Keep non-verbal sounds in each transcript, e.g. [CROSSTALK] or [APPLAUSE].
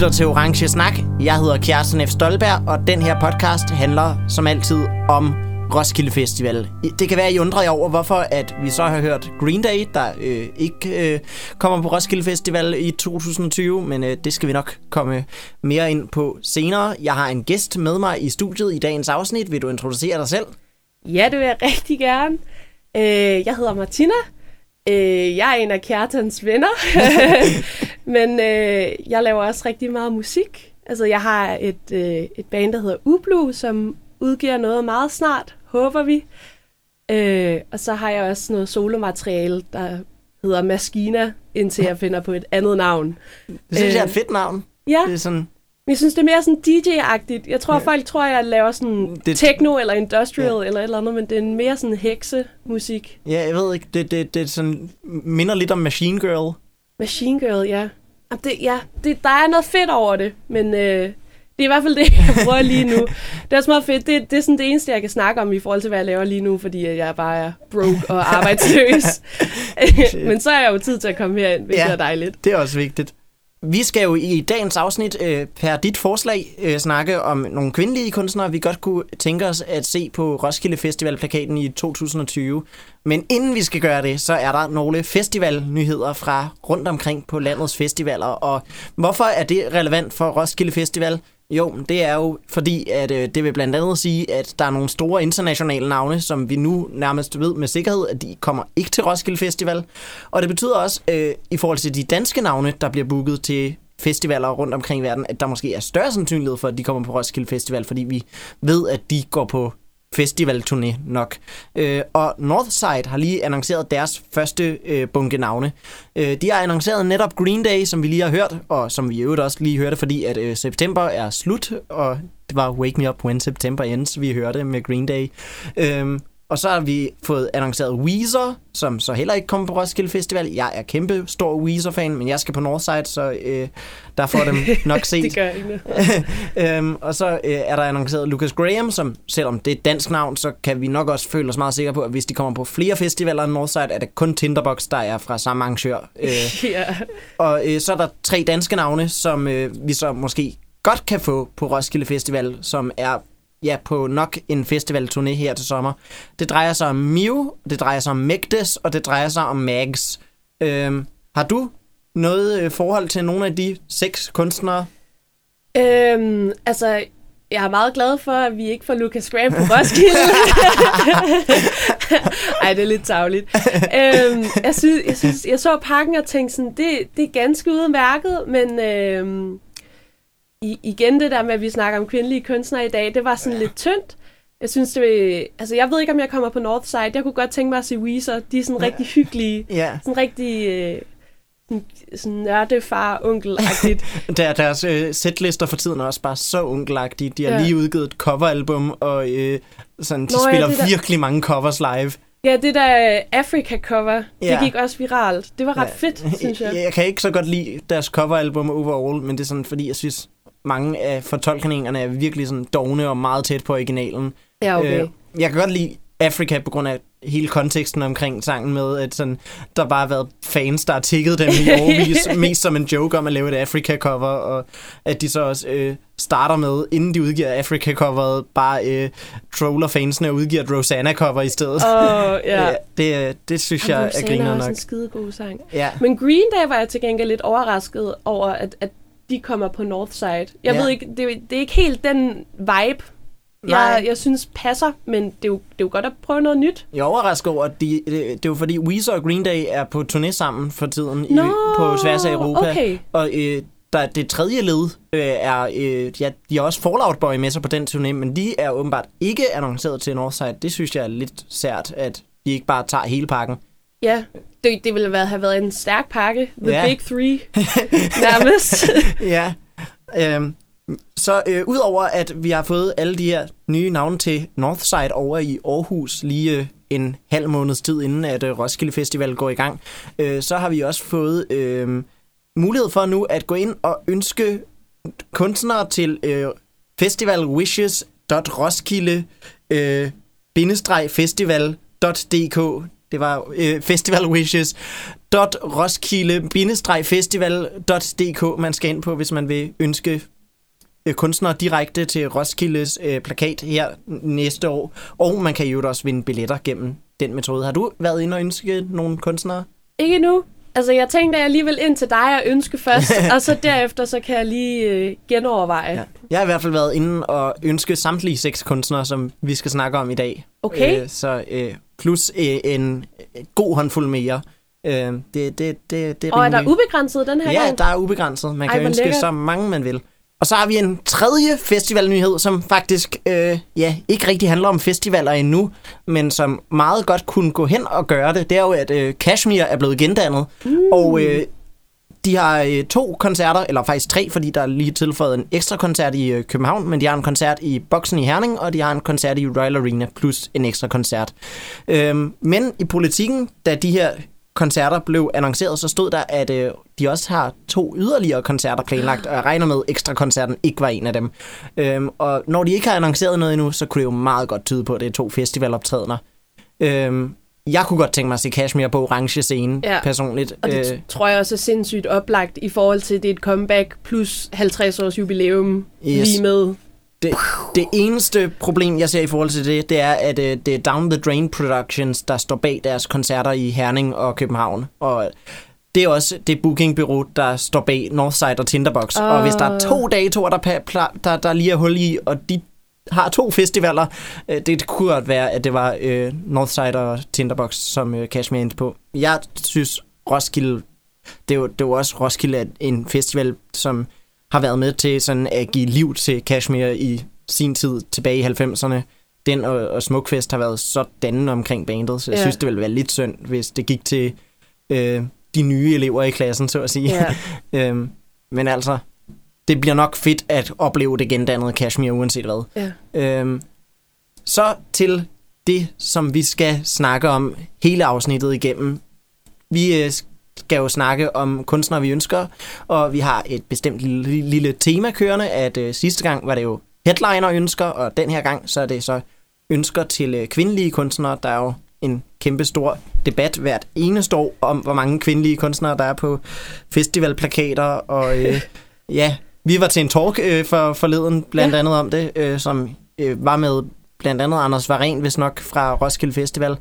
lytter til Orange Snak. Jeg hedder Kjærsten F. Stolberg, og den her podcast handler som altid om Roskilde Festival. Det kan være, I undrer jer over, hvorfor at vi så har hørt Green Day, der øh, ikke øh, kommer på Roskilde Festival i 2020, men øh, det skal vi nok komme mere ind på senere. Jeg har en gæst med mig i studiet i dagens afsnit. Vil du introducere dig selv? Ja, det vil jeg rigtig gerne. Øh, jeg hedder Martina. Øh, jeg er en af Kjartans venner. [LAUGHS] Men øh, jeg laver også rigtig meget musik. Altså, jeg har et, øh, et band, der hedder Ublu, som udgiver noget meget snart, håber vi. Øh, og så har jeg også noget solomateriale, der hedder Maskina, indtil jeg finder på et andet navn. Det synes Øh, jeg er et fedt navn. Ja, Det er sådan, jeg synes, det er mere sådan DJ-agtigt. Jeg tror, Ja. folk tror, jeg laver sådan Det- techno eller industrial Ja. eller et eller andet, men det er mere sådan heksemusik. ja, jeg ved ikke, det, det, det er sådan, minder lidt om Machine Girl. Machine Girl, ja. Jamen, Det, ja, det, der er noget fedt over det, men øh, det er i hvert fald det, jeg [LAUGHS] bruger lige nu. Det er også meget fedt. Det, det er sådan det eneste, jeg kan snakke om i forhold til, hvad jeg laver lige nu, fordi jeg bare er broke og [LAUGHS] arbejdsløs. [LAUGHS] men så er jeg jo tid til at komme herind, hvilket ja. er dejligt. Det er også vigtigt. Vi skal jo i dagens afsnit øh, per dit forslag øh, snakke om nogle kvindelige kunstnere, vi godt kunne tænke os at se på Roskilde Festival-plakaten i 2020. Men inden vi skal gøre det, så er der nogle festivalnyheder fra rundt omkring på landets festivaler. Og hvorfor er det relevant for Roskilde Festival? Jo, det er jo fordi, at øh, det vil blandt andet sige, at der er nogle store internationale navne, som vi nu nærmest ved med sikkerhed, at de kommer ikke til Roskilde Festival. Og det betyder også, øh, i forhold til de danske navne, der bliver booket til festivaler rundt omkring i verden, at der måske er større sandsynlighed for, at de kommer på Roskilde Festival, fordi vi ved, at de går på festivalturné nok. Øh, og Northside har lige annonceret deres første øh, bunke navne. Øh, de har annonceret netop Green Day, som vi lige har hørt, og som vi i øvrigt også lige hørte, fordi at øh, september er slut, og det var Wake Me Up When September Ends, vi hørte med Green Day. Øh, og så har vi fået annonceret Weezer, som så heller ikke kommer på Roskilde Festival. Jeg er kæmpe stor Weezer-fan, men jeg skal på Northside, så øh, der får dem nok [LAUGHS] set. Det gør ikke [LAUGHS] øhm, og så øh, er der annonceret Lucas Graham, som selvom det er et dansk navn, så kan vi nok også føle os meget sikre på, at hvis de kommer på flere festivaler end Northside, er det kun Tinderbox, der er fra samme arrangør. Øh, [LAUGHS] ja. og øh, så er der tre danske navne, som øh, vi så måske godt kan få på Roskilde Festival, som er ja, på nok en festivalturné her til sommer. Det drejer sig om Mew, det drejer sig om Megdes, og det drejer sig om Mags. Øhm, har du noget øh, forhold til nogle af de seks kunstnere? Øhm, altså, jeg er meget glad for, at vi ikke får Lucas Graham på Roskilde. [LAUGHS] Ej, det er lidt tavligt. øhm, jeg, synes, jeg, synes, jeg så pakken og tænkte sådan, det, det er ganske udmærket, men øhm, i, igen det der med, at vi snakker om kvindelige kunstnere i dag, det var sådan lidt tyndt. Jeg synes, det altså jeg ved ikke, om jeg kommer på Northside. Jeg kunne godt tænke mig at se Weezer. De er sådan rigtig hyggelige. Ja. Sådan rigtig øh, sådan, nørdefar onkel. [LAUGHS] Der, deres øh, setlister for tiden er også bare så onkelagtige. De har ja. Ja. lige udgivet et coveralbum, og øh, sådan, de Nå ja, spiller der- virkelig mange covers live. Ja, det der Africa-cover, ja. Ja. det gik også viralt. Det var ret Ja. fedt, synes jeg. Jeg, jeg kan ikke så godt lide deres coveralbum overall, men det er sådan, fordi jeg synes, mange af fortolkningerne er virkelig sådan dogne og meget tæt på originalen. Ja, okay. Øh, jeg kan godt lide Africa på grund af hele konteksten omkring sangen med, at sådan, der bare har været fans, der har tigget dem i [LAUGHS] overvis, mest som en joke om at lave et Africa-cover, og at de så også øh, starter med, inden de udgiver Africa-coveret, bare øh, troller fansene og udgiver et Rosanna-cover i stedet. Åh, ja. [LAUGHS] Det, det synes Jamen, jeg er Rosanna griner også nok. en skidegod sang. Ja. Men Green Day var jeg til gengæld lidt overrasket over, at, at de kommer på Northside. Jeg Ja. ved ikke, det, er- det er ikke helt den vibe, Nej. jeg, jeg synes passer, men det er, jo, det er jo godt at prøve noget nyt. Jeg er overrasket over, at de, det, det er jo fordi Weezer og Green Day er på turné sammen for tiden i, Nå, på tværs af Europa. okay. Og øh, der, det tredje led øh, er, øh, ja, de har også Fallout Boy med sig på den turné, men de er åbenbart ikke annonceret til Northside. Det synes jeg er lidt sært, at de ikke bare tager hele pakken. Ja, det, det ville have været en stærk pakke. The Ja. Big Three, [LAUGHS] nærmest. [LAUGHS] ja. Øhm, så øh, udover at vi har fået alle de her nye navne til Northside over i Aarhus lige øh, en halv måneds tid inden at øh, Roskilde Festival går i gang, øh, så har vi også fået øh, mulighed for nu at gå ind og ønske kunstnere til øh, festivalwishes.roskilde øh, bindestreg festival.dk det var øh, festivalwishes.roskilde-festival.dk, man skal ind på, hvis man vil ønske øh, kunstnere direkte til Roskildes øh, plakat her næste år. Og man kan jo også vinde billetter gennem den metode. Har du været inde og ønske nogle kunstnere? Ikke nu. Altså, jeg tænkte jeg alligevel ind til dig og ønske først, [LAUGHS] og så derefter, så kan jeg lige øh, genoverveje. Ja. Jeg har i hvert fald været inde og ønske samtlige seks kunstnere, som vi skal snakke om i dag. Okay. Øh, så øh, plus øh, en øh, god håndfuld mere. Øh, det, det, det, det er Og er der ubegrænset den her Ja, gang? der er ubegrænset. Man Ej, kan ønske lækkert. så mange, man vil. Og så har vi en tredje festivalnyhed, som faktisk øh, ja, ikke rigtig handler om festivaler endnu, men som meget godt kunne gå hen og gøre det. Det er jo, at øh, Kashmir er blevet gendannet, mm. og øh, de har øh, to koncerter, eller faktisk tre, fordi der er lige tilføjet en ekstra koncert i øh, København, men de har en koncert i Boksen i Herning, og de har en koncert i Royal Arena, plus en ekstra koncert. Øhm, men i politikken, da de her koncerter blev annonceret, så stod der, at øh, de også har to yderligere koncerter planlagt, og jeg regner med, at ekstra koncerten ikke var en af dem. Øhm, og når de ikke har annonceret noget endnu, så kunne det jo meget godt tyde på, at det er to festivaloptrædener. Øhm, jeg kunne godt tænke mig at se Kashmir på orange scene, Ja. personligt. Og det Øh, tror jeg også er sindssygt oplagt i forhold til, at det er et comeback plus 50 års jubilæum yes. lige med. Det, det eneste problem, jeg ser i forhold til det, det er, at øh, det er Down the Drain Productions, der står bag deres koncerter i Herning og København. Og det er også det bookingbureau, der står bag Northside og Tinderbox. Oh. Og hvis der er to datoer, der, der, der lige er hul i, og de har to festivaler, øh, det, det kunne godt være, at det var øh, Northside og Tinderbox, som øh, Kashmir endte på. Jeg synes, Roskilde, det er jo, det er jo også Roskilde er en festival, som har været med til sådan at give liv til Kashmir i sin tid tilbage i 90'erne. Den og, og Smukfest har været så dannende omkring bandet, så jeg Ja. synes, det ville være lidt synd, hvis det gik til øh, de nye elever i klassen, så at sige. Ja. [LAUGHS] øhm, men altså, det bliver nok fedt at opleve det gendannede Kashmir, uanset hvad. Ja. Øhm, så til det, som vi skal snakke om hele afsnittet igennem. Vi øh, skal jo snakke om kunstnere, vi ønsker, og vi har et bestemt lille, lille tema kørende, at øh, sidste gang var det jo headliner ønsker, og den her gang så er det så ønsker til øh, kvindelige kunstnere. Der er jo en kæmpe stor debat hvert eneste år om, hvor mange kvindelige kunstnere der er på festivalplakater, og øh, [LAUGHS] ja, vi var til en talk øh, for forleden blandt Ja. andet om det, øh, som øh, var med blandt andet Anders Varen, hvis nok fra Roskilde Festival.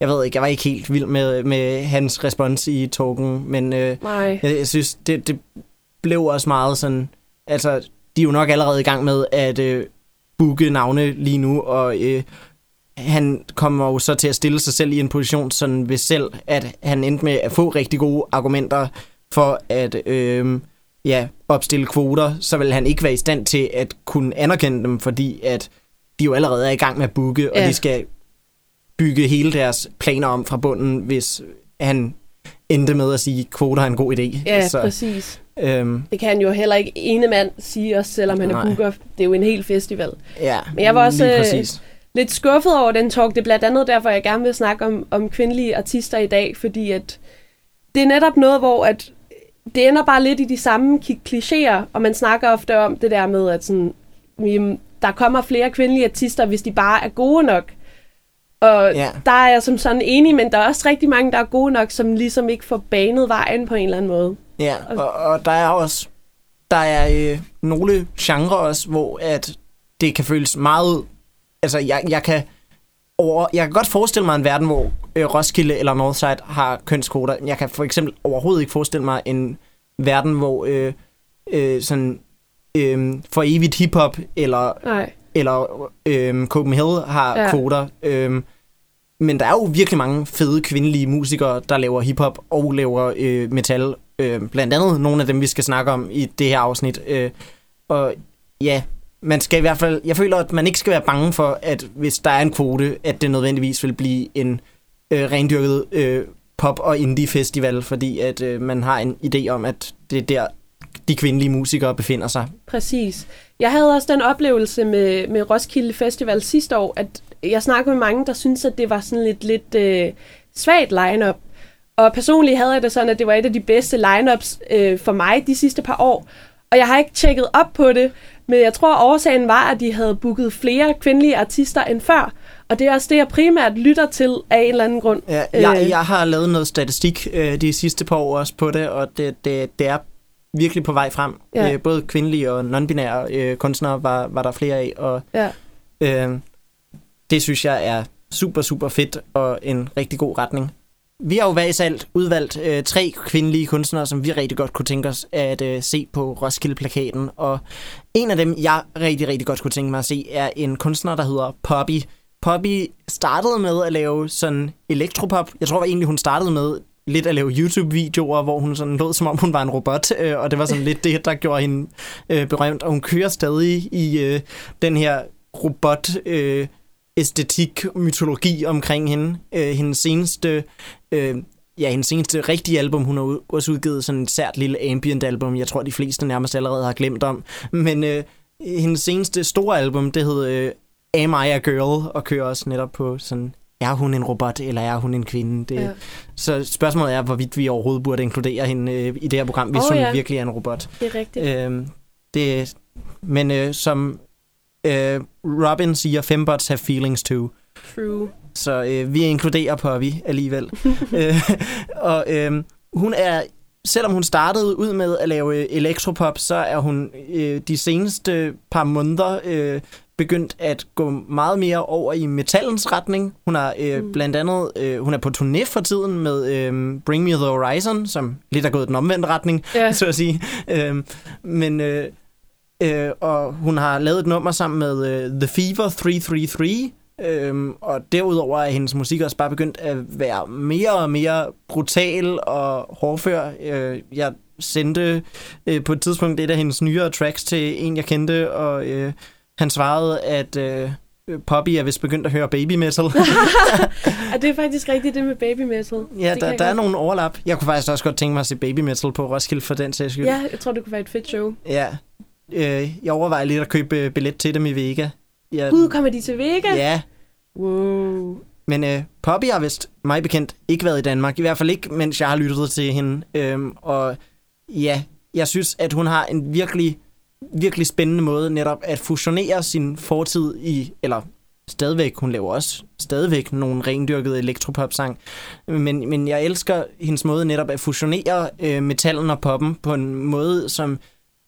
Jeg ved ikke, jeg var ikke helt vild med, med hans respons i talken, men øh, Nej. jeg, jeg synes, det, det blev også meget sådan... Altså, de er jo nok allerede i gang med at øh, booke navne lige nu, og øh, han kommer jo så til at stille sig selv i en position, sådan ved selv, at han endte med at få rigtig gode argumenter for at øh, ja, opstille kvoter, så vil han ikke være i stand til at kunne anerkende dem, fordi at de jo allerede er i gang med at booke, og Ja. de skal bygge hele deres planer om fra bunden, hvis han endte med at sige, at kvoter er en god idé. Ja, så, præcis. øhm, Det kan han jo heller ikke ene mand sige, også selvom han Nej. er booker. Det er jo en hel festival. ja, Men jeg var også, øh. Lidt skuffet over den talk. Det er blandt andet derfor, jeg gerne vil snakke om, om kvindelige artister i dag, fordi at det er netop noget, hvor at det ender bare lidt i de samme klichéer, og man snakker ofte om det der med, at sådan, der kommer flere kvindelige artister, hvis de bare er gode nok. Og Ja. der er jeg som sådan enig, men der er også rigtig mange, der er gode nok, som ligesom ikke får banet vejen på en eller anden måde. Ja, og, og der er også der er øh, nogle genrer også, hvor at det kan føles meget... Altså, jeg, jeg kan over, jeg kan godt forestille mig en verden, hvor øh, Roskilde eller Northside har kønskvoter. Jeg kan for eksempel overhovedet ikke forestille mig en verden, hvor øh, øh, sådan øh, for evigt hiphop eller Nej. eller øh, Copenhagen har ja. Kvoter. Øh, men der er jo virkelig mange fede kvindelige musikere, der laver hiphop og laver øh, metal Øh, blandt andet nogle af dem, vi skal snakke om i det her afsnit. Øh, og ja, man skal i hvert fald, jeg føler, at man ikke skal være bange for, at hvis der er en kvote, at det nødvendigvis vil blive en øh, rendyrket øh, pop- og indie-festival, fordi at øh, man har en idé om, at det er der, de kvindelige musikere befinder sig. Præcis. Jeg havde også den oplevelse med, med Roskilde Festival sidste år, at jeg snakkede med mange, der syntes, at det var sådan lidt, lidt øh, svagt lineup. Og personligt havde jeg det sådan, at det var et af de bedste lineups øh, for mig de sidste par år. Og jeg har ikke tjekket op på det, men jeg tror, årsagen var, at de havde booket flere kvindelige artister end før. Og det er også det, jeg primært lytter til af en eller anden grund. Ja, jeg, Øh. jeg har lavet noget statistik øh, de sidste par år også på det, og det, det, det er virkelig på vej frem. Ja. Øh, både kvindelige og non-binære øh, kunstnere var, var der flere af, og Ja. øh, det synes jeg er super, super fedt og en rigtig god retning. Vi har jo hver især udvalgt øh, tre kvindelige kunstnere, som vi rigtig godt kunne tænke os at øh, se på Roskilde-plakaten. Og en af dem, jeg rigtig, rigtig godt kunne tænke mig at se, er en kunstner, der hedder Poppy. Poppy startede med at lave sådan elektropop. Jeg tror egentlig, hun startede med lidt at lave YouTube-videoer, hvor hun sådan lød, som om hun var en robot, øh, og det var sådan lidt det, der gjorde hende øh, berømt. Og hun kører stadig i øh, den her robot øh, æstetik, mytologi omkring hende. Øh, hendes seneste, øh, ja, hendes seneste rigtige album, hun har også udgivet sådan et sært lille ambient album, jeg tror, de fleste nærmest allerede har glemt om. Men øh, hendes seneste store album, det hed øh, Am I a Girl, og kører også netop på sådan, er hun en robot, eller er hun en kvinde? Det, Ja. Så spørgsmålet er, hvorvidt vi overhovedet burde inkludere hende øh, i det her program, hvis Åh, hun ja. virkelig er en robot. Det er rigtigt. Øhm, det, men øh, som øh, Robin siger, fembots have feelings too. True. Så øh, vi inkluderer Poppy alligevel. [LAUGHS] øh, og øh, hun er, selvom hun startede ud med at lave øh, elektropop, så er hun øh, de seneste par måneder øh, begyndt at gå meget mere over i metallens retning. Hun har øh, Mm. blandt andet, øh, hun er på turné for tiden med øh, Bring Me The Horizon, som lidt er gået den omvendte retning, Ja. [LAUGHS] så at sige. Øh, men, øh, øh, og hun har lavet et nummer sammen med øh, The Fever 333, Øhm, og derudover er hendes musik også bare begyndt at være mere og mere brutal og hårdfør. Øh, jeg sendte øh, på et tidspunkt et af hendes nyere tracks til en, jeg kendte, og øh, han svarede, at øh, Poppy er vist begyndt at høre baby metal. [LAUGHS] Og det er faktisk rigtigt det med baby metal. ja, Det der, jeg der er nogle overlap. Jeg kunne faktisk også godt tænke mig at se baby metal på Roskilde for den sags skyld. Ja, jeg tror, det kunne være et fedt show. ja. Øh, jeg overvejer lidt at købe øh, billet til dem i Vega. Ja, Gud, kommer de til Vega? ja, Wow. Men øh, Poppy har vist, mig bekendt, ikke været i Danmark. I hvert fald ikke, mens jeg har lyttet til hende. Øhm, og ja, jeg synes, at hun har en virkelig, virkelig spændende måde netop at fusionere sin fortid i, eller stadigvæk, hun laver også stadigvæk nogle rendyrkede elektropop-sang. Men, men jeg elsker hendes måde netop at fusionere øh, metallen og poppen på en måde, som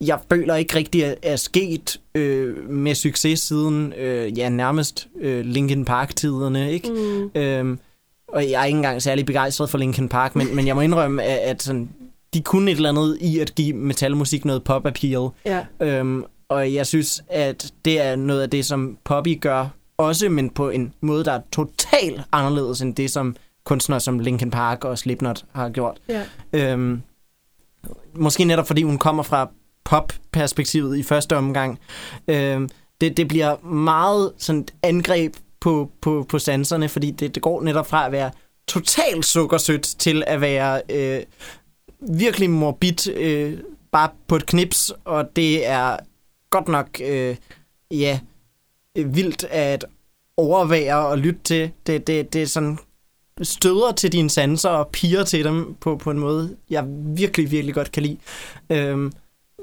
jeg føler ikke rigtig er, er sket øh, med succes siden øh, ja, nærmest øh, Linkin Park-tiderne, ikke? Mm. Øhm, og jeg er ikke engang særlig begejstret for Linkin Park, men, men jeg må indrømme, at, at sådan, de kunne et eller andet i at give metalmusik noget pop-appeal. Ja. Øhm, og jeg synes, at det er noget af det, som Poppy gør også, men på en måde, der er totalt anderledes end det, som kunstnere som Linkin Park og Slipknot har gjort. Ja. Øhm, måske netop fordi hun kommer fra pop-perspektivet i første omgang. Øhm, det, det bliver meget sådan et angreb på, på, på sanserne, fordi det, det går netop fra at være totalt sukkersødt til at være øh, virkelig morbid, øh, bare på et knips, og det er godt nok, øh, ja, vildt at overvære og lytte til. Det, det, det er sådan støder til dine sanser og piger til dem på, på en måde, jeg virkelig, virkelig godt kan lide. Øhm,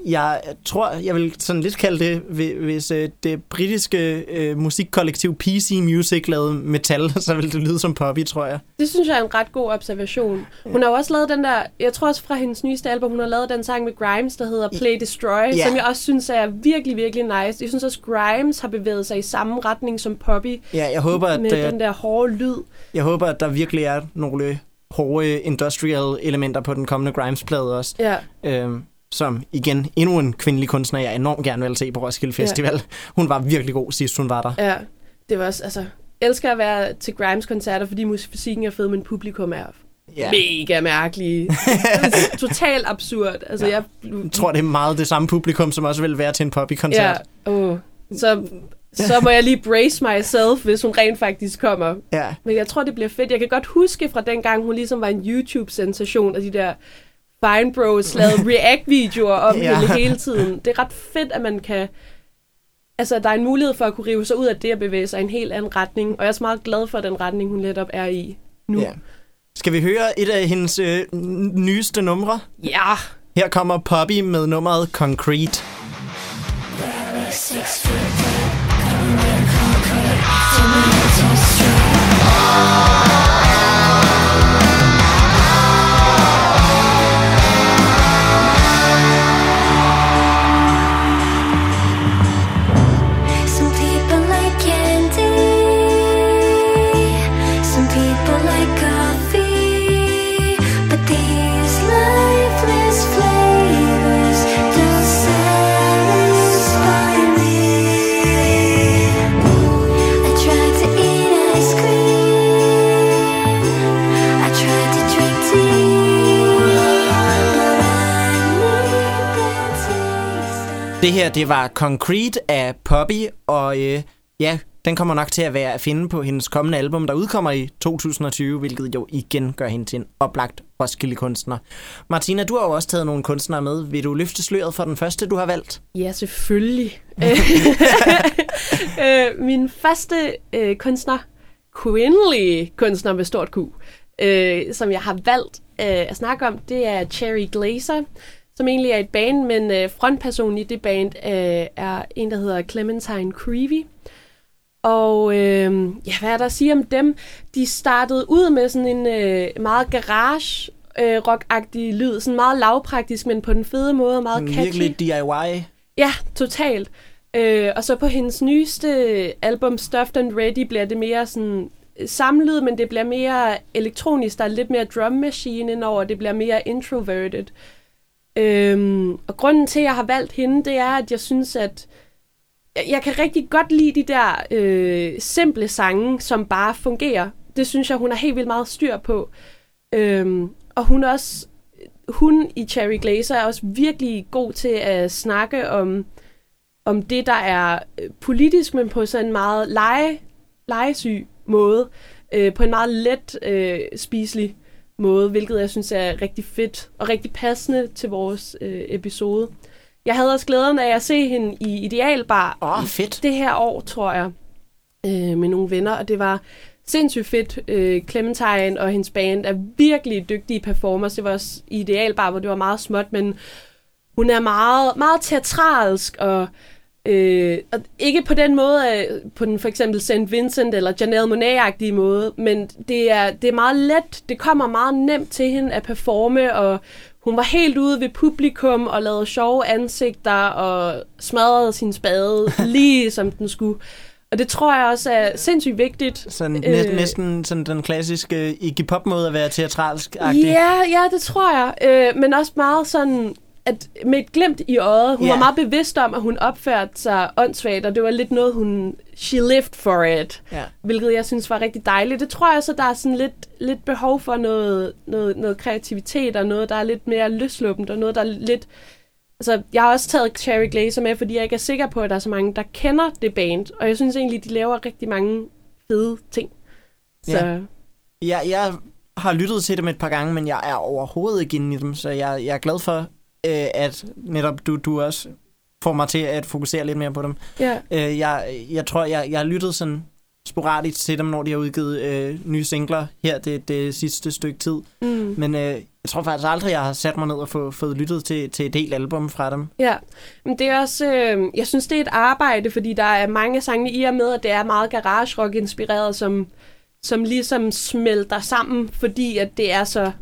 jeg tror, jeg vil sådan lidt kalde det, hvi- hvis øh, det britiske øh, musikkollektiv PC Music lavede metal, [LAUGHS] så ville det lyde som Poppy, tror jeg. Det synes jeg er en ret god observation. Hun har jo også lavet den der, jeg tror også fra hendes nyeste album, hun har lavet den sang med Grimes, der hedder Play Destroy, Ja. som jeg også synes er virkelig, virkelig nice. Jeg synes også, Grimes har bevæget sig i samme retning som Poppy, Ja, jeg håber, at, med øh, den der hårde lyd. jeg håber, at der virkelig er nogle hårde industrial elementer på den kommende Grimes-plade også. Ja, Øhm, som igen, endnu en kvindelig kunstner, jeg enormt gerne vil se på Roskilde Festival. Ja. [LAUGHS] Hun var virkelig god sidst hun var der. ja. Det var også, altså, elsker at være til Grimes koncerter, fordi musikken er fed, men publikum er Ja. mega mærkelige. [LAUGHS] Totalt absurd. Altså, Ja. jeg, Jeg tror, det er meget det samme publikum, som også vil være til en Poppy-koncert. ja, åh. Så, så må jeg lige brace myself, hvis hun rent faktisk kommer. Ja. Men jeg tror, det bliver fedt. Jeg kan godt huske fra dengang, hun ligesom var en YouTube-sensation, og de der Fine Bros lavede [LAUGHS] react-videoer om Ja. hende hele tiden. Det er ret fedt, at man kan... Altså, der er en mulighed for at kunne rive sig ud af det og bevæge sig i en helt anden retning. Og jeg er også meget glad for den retning, hun netop er i nu. ja. Skal vi høre et af hendes øh, nyeste numre? Ja. Her kommer Poppy med nummeret Concrete. Six Det her, det var Concrete af Poppy, og øh, ja, den kommer nok til at være at finde på hendes kommende album, der udkommer i 2020, hvilket jo igen gør hende til en oplagt Roskilde-kunstner. Martina, du har jo også taget nogle kunstnere med. Vil du løfte sløret for den første, du har valgt? Ja, selvfølgelig. [LAUGHS] øh, min første øh, kunstner, kvindelige kunstner med stort Q, øh, som jeg har valgt øh, at snakke om, det er Cherry Glazer, som egentlig er et band, men øh, frontpersonen i det band øh, er en, der hedder Clementine Creevy. Og øh, ja, hvad er der at sige om dem? De startede ud med sådan en øh, meget garage øh, rock-agtig lyd, sådan meget lavpraktisk, men på den fede måde, meget catchy. Virkelig DIY. Ja, totalt. Øh, og så på hendes nyeste album, Stuffed and Ready, bliver det mere sådan øh, samlyd, men det bliver mere elektronisk. Der er lidt mere drum machine indover, det bliver mere introverted. Øhm, og grunden til, at jeg har valgt hende, det er, at jeg synes, at jeg, kan rigtig godt lide de der øh, simple sange, som bare fungerer. Det synes jeg, hun har helt vildt meget styr på. Øhm, og hun også hun i Cherry Glazer er også virkelig god til at snakke om, om det, der er øh, politisk, men på sådan en meget lege, legesyg måde. Øh, på en meget let øh, spiselig måde, hvilket jeg synes er rigtig fedt og rigtig passende til vores øh, episode. Jeg havde også glæden af at se hende i Idealbar oh, fedt. det her år, tror jeg, øh, med nogle venner, og det var sindssygt fedt. Øh, Clementine og hendes band er virkelig dygtige performers. Det var også i Idealbar, hvor det var meget småt, men hun er meget, meget teatralsk, og, øh, og ikke på den måde, øh, på den for eksempel St. Vincent eller Janelle Monáe-agtige måde, men det er, det er meget let, det kommer meget nemt til hende at performe, og hun var helt ude ved publikum og lavede sjove ansigter og smadrede sin spade [LAUGHS] lige som den skulle. Og det tror jeg også er sindssygt vigtigt. Sådan, Øh. næ- næsten sådan den klassiske Iggy Pop-måde at være teatralsk -agtig. Ja, ja, det tror jeg. Øh, men også meget sådan, at med et glimt i øjet. Hun Ja. var meget bevidst om, at hun opførte sig åndssvagt, og det var lidt noget, hun... She lived for it. Ja. Hvilket jeg synes var rigtig dejligt. Det tror jeg så, der er sådan lidt, lidt behov for noget, noget, noget kreativitet, og noget, der er lidt mere løsluppent, og noget, der er lidt... Altså, jeg har også taget Cherry Glazer med, fordi jeg ikke er sikker på, at der er så mange, der kender det band. Og jeg synes egentlig, de laver rigtig mange fede ting. Så Ja. Jeg, jeg har lyttet til dem et par gange, men jeg er overhovedet ikke inde i dem, så jeg, jeg er glad for, øh, at netop du, du også får mig til at fokusere lidt mere på dem. ja. Øh, jeg, jeg tror, jeg, jeg har lyttet sådan sporadisk til dem, når de har udgivet øh, nye singler her det, det sidste stykke tid. Mm. Men øh, jeg tror faktisk aldrig, jeg har sat mig ned og få, fået lyttet til, til et helt album fra dem. Ja, men det er også, øh, jeg synes, det er et arbejde, fordi der er mange sange i og med, at det er meget garage rock inspireret, som, som ligesom smelter sammen, fordi at det er så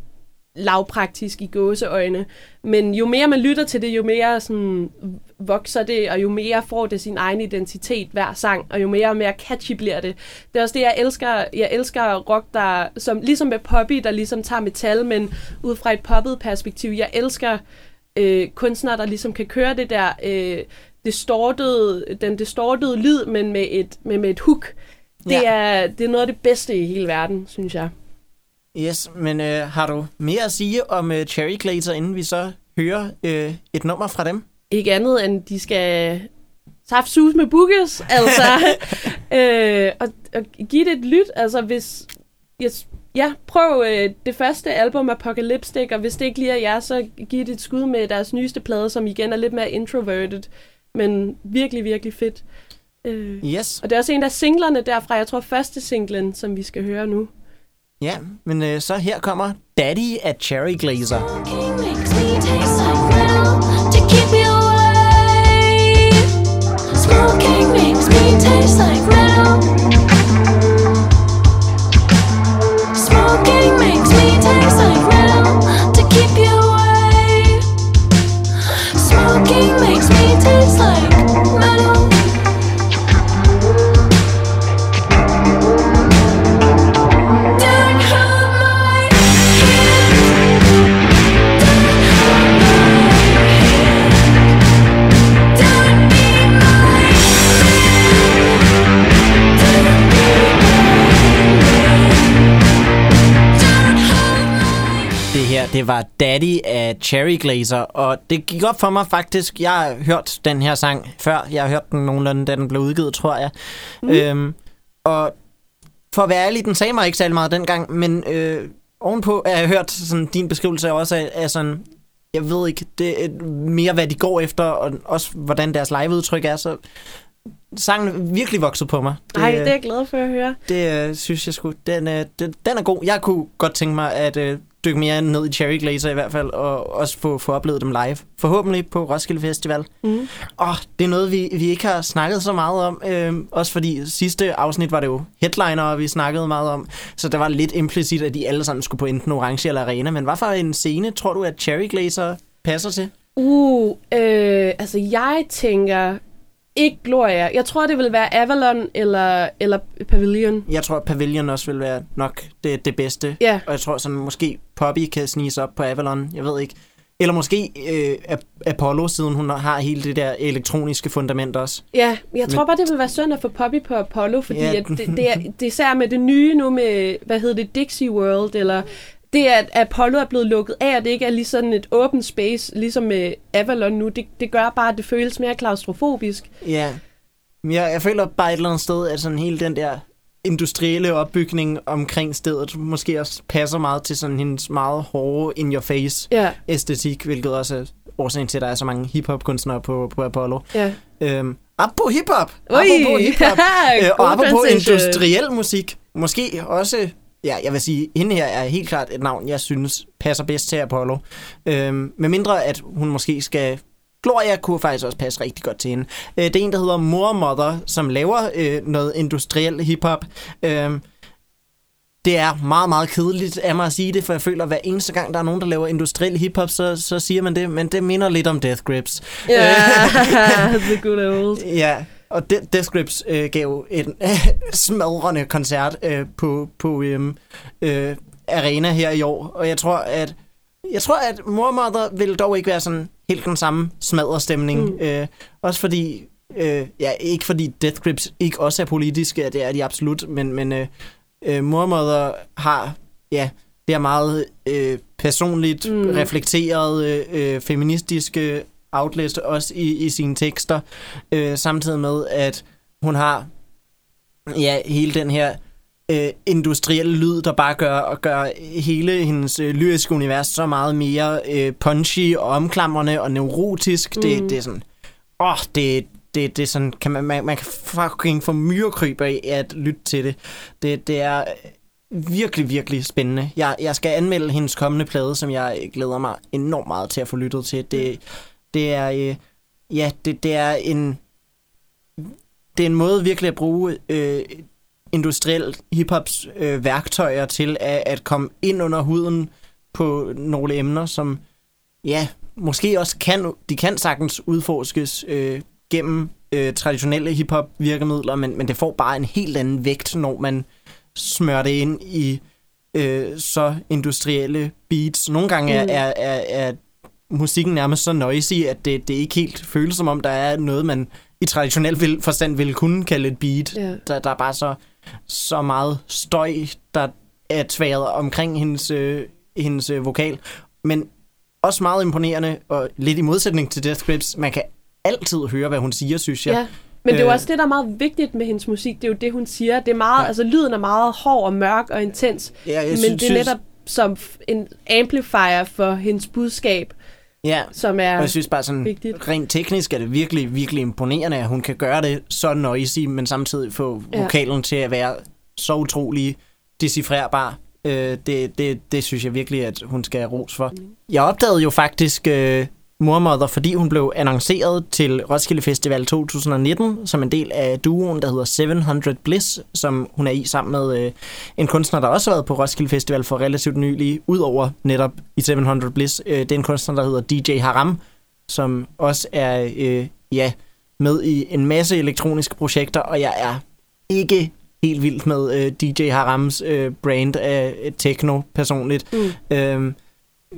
lavpraktisk i gåseøjne. Men jo mere man lytter til det, jo mere sådan vokser det, og jo mere får det sin egen identitet hver sang, og jo mere og mere catchy bliver det. Det er også det, jeg elsker. Jeg elsker rock, der, som, ligesom med Poppy, der ligesom tager metal, men ud fra et poppet perspektiv. Jeg elsker øh, kunstnere, der ligesom kan køre det der øh, distortede, den distortede lyd, men med et, med, med et hook. Det, Ja. er, det er noget af det bedste i hele verden, synes jeg. Yes, men øh, har du mere at sige om øh, Cherry Glazer, inden vi så hører øh, et nummer fra dem? Ikke andet end, de skal saftsus med booges, altså. [LAUGHS] øh, og, og give det et lyt, altså hvis... Yes, ja, prøv øh, det første album, Apocalyptic, og hvis det ikke lige er jer, så giv det et skud med deres nyeste plade, som igen er lidt mere introverted, men virkelig, virkelig fedt. Øh, Yes, og det er også en af singlerne derfra, jeg tror første singlen, som vi skal høre nu ja, men øh, så her kommer Daddy af Cherry Glazer. Smoking makes me taste like metal Det det var Daddy af Cherry Glazer, og det gik op for mig faktisk. Jeg har hørt den her sang før. Jeg har hørt den nogenlunde, da den blev udgivet, tror jeg. Mm. Øhm, og for at være ærlig, den sagde mig ikke særlig meget dengang, men øh, ovenpå har jeg hørt sådan, din beskrivelse også af, af sådan, jeg ved ikke, det er mere, hvad de går efter, og også hvordan deres liveudtryk er, så sangen virkelig vokset på mig. Nej, det er jeg glad for at høre. Det øh, synes jeg sgu, den, øh, den, den er god. Jeg kunne godt tænke mig at øh, dykke mere ned i Cherry Glazer i hvert fald, og også få, få oplevet dem live. Forhåbentlig på Roskilde Festival. Mm. Og det er noget, vi, vi ikke har snakket så meget om, øh, også fordi sidste afsnit var det jo headliner, vi snakkede meget om, så der var lidt implicit, at de alle sammen skulle på enten Orange eller Arena. Men hvad for en scene tror du, at Cherry Glazer passer til? Uh, øh, altså jeg tænker ikke Gloria. Jeg tror, det vil være Avalon eller, eller Pavilion. Jeg tror, Pavilion også vil være nok det, det bedste. Ja. Og jeg tror sådan, måske Poppy kan snige sig op på Avalon. Jeg ved ikke. Eller måske øh, Ap- Apollo, siden hun har hele det der elektroniske fundament også. Ja, jeg tror bare, det vil være synd at få Poppy på Apollo, fordi ja. at [LAUGHS] det, det, er, det er især med det nye nu med, hvad hedder det, Dixie World, eller det, at Apollo er blevet lukket af, og det ikke er lige sådan et open space, ligesom med Avalon nu, det, det gør bare, at det føles mere klaustrofobisk. Ja. Men jeg, jeg føler bare et eller andet sted, at sådan hele den der industrielle opbygning omkring stedet måske også passer meget til sådan hendes meget hårde in-your-face Ja, æstetik, hvilket også er årsagen til, at der er så mange hip-hop-kunstnere på, på Apollo. ja. Øhm, apropos hip-hop! Apropos hip-hop! [LAUGHS] øh, og apropos industriel musik, måske også, ja, jeg vil sige, hende her er helt klart et navn, jeg synes passer bedst til Apollo. Øhm, med mindre, at hun måske skal... Gloria kunne faktisk også passe rigtig godt til hende. Øh, det er en, der hedder More Mother, som laver øh, noget industriel hiphop. Øhm, det er meget, meget kedeligt af mig at sige det, for jeg føler, at hver eneste gang, der er nogen, der laver industriel hiphop, så, så siger man det, men det minder lidt om Death Grips. Ja, [LAUGHS] the good old. Ja, og De- Death Grips øh, gav en øh, [LAUGHS] smadrende koncert øh, på, på øh, øh, Arena her i år, og jeg tror, at jeg tror, at Mormother vil dog ikke være sådan helt den samme smadrestemning. Mm. Øh, også fordi, øh, ja, ikke fordi Death Grips ikke også er politiske, det er de absolut, men, men øh, øh, Mormother har, ja, det er meget øh, personligt, Mm. reflekteret, øh, øh, feministiske outlet også i, i sine tekster, øh, samtidig med, at hun har ja, hele den her øh, industrielle lyd, der bare gør, og gør hele hendes øh, lyriske univers så meget mere øh, punchy og omklamrende og neurotisk. Mm. Det, det er sådan... Åh, det, det, det er sådan... Kan man, man, man kan fucking få myrekryb af at lytte til det. Det, det er virkelig, virkelig spændende. Jeg, jeg skal anmelde hendes kommende plade, som jeg glæder mig enormt meget til at få lyttet til. Det, det er... Øh, ja, det, det er en... Det er en måde virkelig at bruge øh, industriel hiphops øh, værktøjer til at, at komme ind under huden på nogle emner, som ja, måske også kan, de kan sagtens udforskes øh, gennem øh, traditionelle hiphop virkemidler, men, men det får bare en helt anden vægt, når man smører det ind i øh, så industrielle beats. Nogle gange er, Mm. er, er, er musikken nærmest så noisy, at det, det ikke helt føles som om, der er noget, man i traditionel vil, forstand ville kunne kalde et beat. Ja. Der, der er bare så, så meget støj, der er tværet omkring hendes, øh, hendes øh, vokal. Men også meget imponerende, og lidt i modsætning til Death Grips, man kan altid høre, hvad hun siger, synes jeg. Ja. Men det er jo Øh. også det, der er meget vigtigt med hendes musik. Det er jo det, hun siger. Det er meget, Ja. altså lyden er meget hård og mørk og intens. Ja, jeg men synes- det er netop som en amplifier for hendes budskab, Ja, som er... og jeg synes bare sådan, vigtigt. rent teknisk er det virkelig, virkelig imponerende, at hun kan gøre det så noisy, men samtidig få Ja. vokalen til at være så utrolig decifrerbar. Øh, det, det, det synes jeg virkelig, at hun skal have ros for. Jeg opdagede jo faktisk øh, Mormother, fordi hun blev annonceret til Roskilde Festival 2019 som en del af duoen, der hedder 700 Bliss, som hun er i sammen med øh, en kunstner, der også har været på Roskilde Festival for relativt nylig, udover netop i 700 Bliss. Øh, det er en kunstner, der hedder DJ Haram, som også er øh, ja, med i en masse elektroniske projekter, og jeg er ikke helt vild med øh, DJ Harams øh, brand af øh, techno personligt. Mm. Øhm,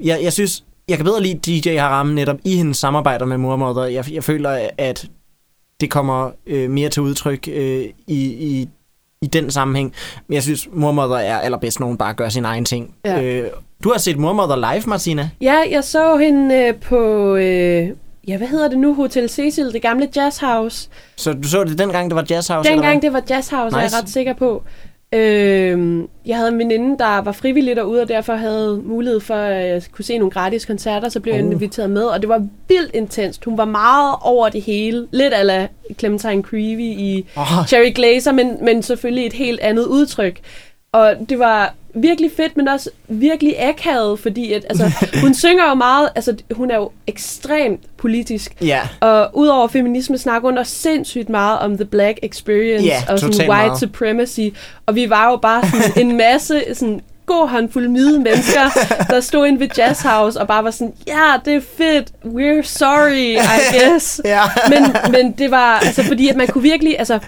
jeg, jeg synes, jeg kan bedre lide DJ Haram netop i hendes samarbejder med Murmother. Jeg, jeg føler, at det kommer øh, mere til udtryk øh, i, i, i den sammenhæng. Men jeg synes, Murmother er allerbedst, når hun bare gør sin egen ting. Ja. Øh, du har set Murmother live, Martina. Ja, jeg så hende øh, på... Øh, ja, hvad hedder det nu? Hotel Cecil, det gamle jazzhouse. Så du så det dengang, det var Jazz House? eller Dengang det var jazzhouse, nice. er jeg ret sikker på. Øh, jeg havde en veninde, der var frivillig derude, og derfor havde mulighed for at jeg kunne se nogle gratis koncerter, så blev jeg Oh. inviteret med, og det var vildt intenst. Hun var meget over det hele. Lidt ala Clementine Creevy i Åh, Cherry Glazer, men, men selvfølgelig et helt andet udtryk. Og det var virkelig fedt, men også virkelig akavet, fordi at, altså, [LAUGHS] hun synger jo meget, altså hun er jo ekstremt politisk. Ja, Og udover feminisme snakker hun også sindssygt meget om the black experience Ja, og sådan white meget. supremacy. Og vi var jo bare sådan en [LAUGHS] masse sådan god håndfuld hvide mennesker, der stod inde ved Jazz House og bare var sådan, ja, yeah, det er fedt, we're sorry, I [LAUGHS] guess. ja. Men, men det var, altså fordi at man kunne virkelig, altså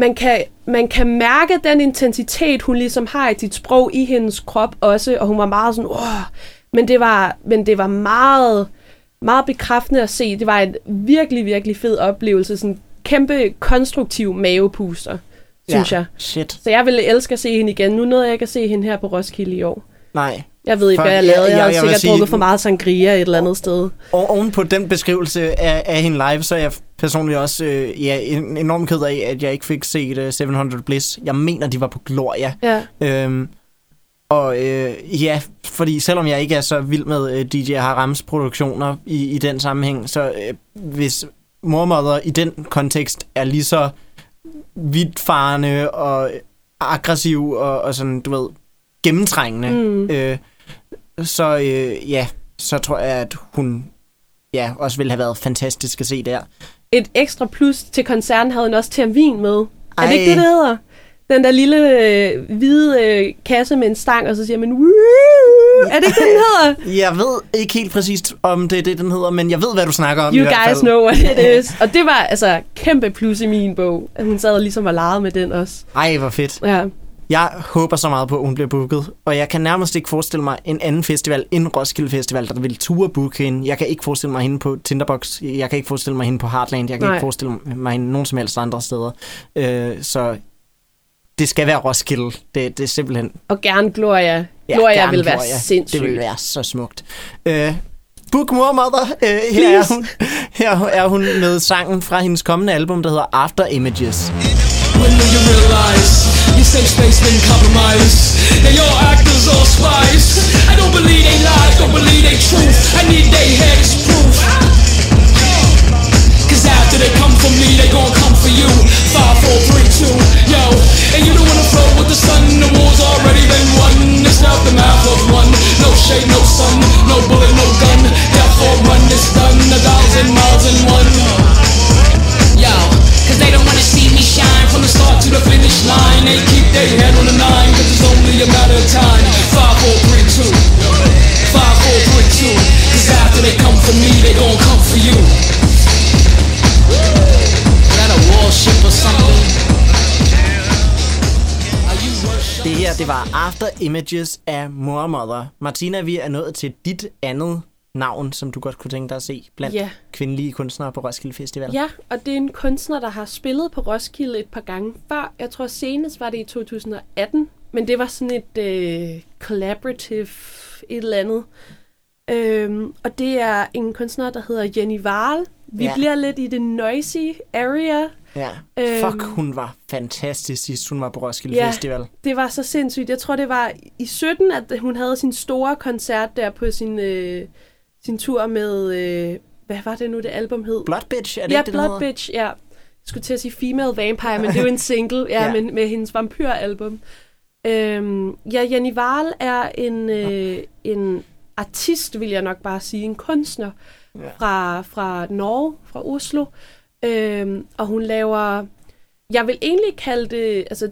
man kan, man kan mærke den intensitet, hun ligesom har i sit sprog i hendes krop også, og hun var meget sådan, Åh! men det var, men det var meget, meget bekræftende at se. Det var en virkelig, virkelig fed oplevelse. Sådan kæmpe konstruktiv mavepuster, synes ja. jeg. Shit. Så jeg ville elske at se hende igen. Nu nåede jeg ikke at se hende her på Roskilde i år. Nej. Jeg ved ikke, hvad jeg lavede. Jeg, jeg- jeg vil sikkert sige- drukket for meget sangria et eller andet sted. Og oven på den beskrivelse af, af hende live, så er jeg personligt også øh, ja, en, enormt ked af, at jeg ikke fik set uh, 700 Bliss. Jeg mener, de var på Gloria. Ja. Øhm, og øh, ja, fordi selvom jeg ikke er så vild med øh, DJ Harams produktioner i, i den sammenhæng, så øh, hvis Mormother i den kontekst er lige så vidtfarende og aggressiv og, og sådan, du ved, gennemtrængende, Mm. øh, så øh, ja, så tror jeg, at hun ja, også ville have været fantastisk at se der. Et ekstra plus til koncerten havde hun også termin med. Er det ikke Ej. det, det hedder? Den der lille øh, hvide øh, kasse med en stang, og så siger man... "Woo!" Er det ikke det, den hedder? [LAUGHS] Jeg ved ikke helt præcist, om det er det, den hedder, men jeg ved, hvad du snakker om. i You hvert guys fald. know what it [LAUGHS] is. Og det var altså kæmpe plus i min bog, at hun sad ligesom og legede med den også. Ej, hvor fedt. Ja. Jeg håber så meget på, at hun bliver booket, og jeg kan nærmest ikke forestille mig en anden festival end Roskilde Festival, der vil ture booke hende. Jeg kan ikke forestille mig hende på Tinderbox, jeg kan ikke forestille mig hende på Heartland, jeg kan Nej. ikke forestille mig hende nogen som helst andre steder. Øh, så det skal være Roskilde. Det, det er simpelthen... Og gerne Gloria. Ja, Gloria gerne vil være Gloria. sindssygt. Det vil være så smukt. Øh, Book Mother, øh, her, er hun, her er hun med sangen fra hendes kommende album, der hedder After Images. When will you realize safe space been compromised? Now your actors all spies. I don't believe they lies, don't believe they truth. I need they heads proof. Cause after they come for me, they gon' come for you. Five, four, three, two, yo. And you don't wanna flow with the sun, the war's already been won. It's not the math of one. No shade, no sun, no bullet, no gun. Therefore run, it's done. A thousand miles in one. They don't wanna see me shine from the start to the finish line. They keep their head on the nine, cause it's only a matter of time. Five, four, three, two. Five, four, three, two. Cause after they come for me, they gon' come for you. Is that a warship or something? Det her, det var After Images af Mormother. Martina, vi er nået til dit andet navn, som du godt kunne tænke dig at se blandt Ja. kvindelige kunstnere på Roskilde Festival. Ja, og det er en kunstner, der har spillet på Roskilde et par gange før. Jeg tror senest var det i 2018 men det var sådan et øh, collaborative et eller andet. Øhm, og det er en kunstner, der hedder Jenny Wahl. Vi Ja. ja. bliver lidt i det noisy area. Ja. Øhm. Fuck, hun var fantastisk sidst, hun var på Roskilde Ja. Festival. Det var så sindssygt. Jeg tror, det var i 17, at hun havde sin store koncert der på sin, øh, sin tur med... Øh, hvad var det nu, det album hed? Blood Bitch, er det ja, ikke det, Blood hedder? Bitch, ja. Jeg skulle til at sige Female Vampire, men det er jo en [LAUGHS] single, ja, Ja. Men, med hendes vampyralbum. Øhm, ja, Jenny Wahl er en, øh, en artist, vil jeg nok bare sige, en kunstner ja. fra, fra Norge, fra Oslo. Øhm, og hun laver, jeg vil egentlig kalde det altså,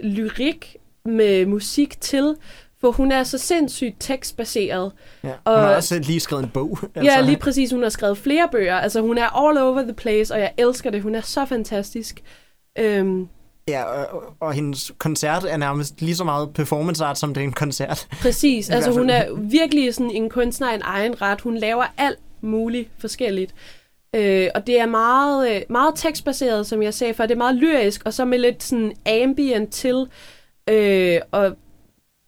lyrik med musik til, for hun er så sindssygt tekstbaseret. Ja. Hun Og- har også lige skrevet en bog. Altså, ja, lige præcis. Hun har skrevet flere bøger. Altså, hun er all over the place, og jeg elsker det. Hun er så fantastisk. Øhm, Ja, og, og hendes koncert er nærmest lige så meget performance art, som det er en koncert. præcis. [LAUGHS] I Altså, hun er virkelig sådan en kunstner af en egen ret. Hun laver alt muligt forskelligt. Øh, og det er meget, øh, meget tekstbaseret, som jeg sagde før. Det er meget lyrisk, og så med lidt sådan ambient til. Øh, og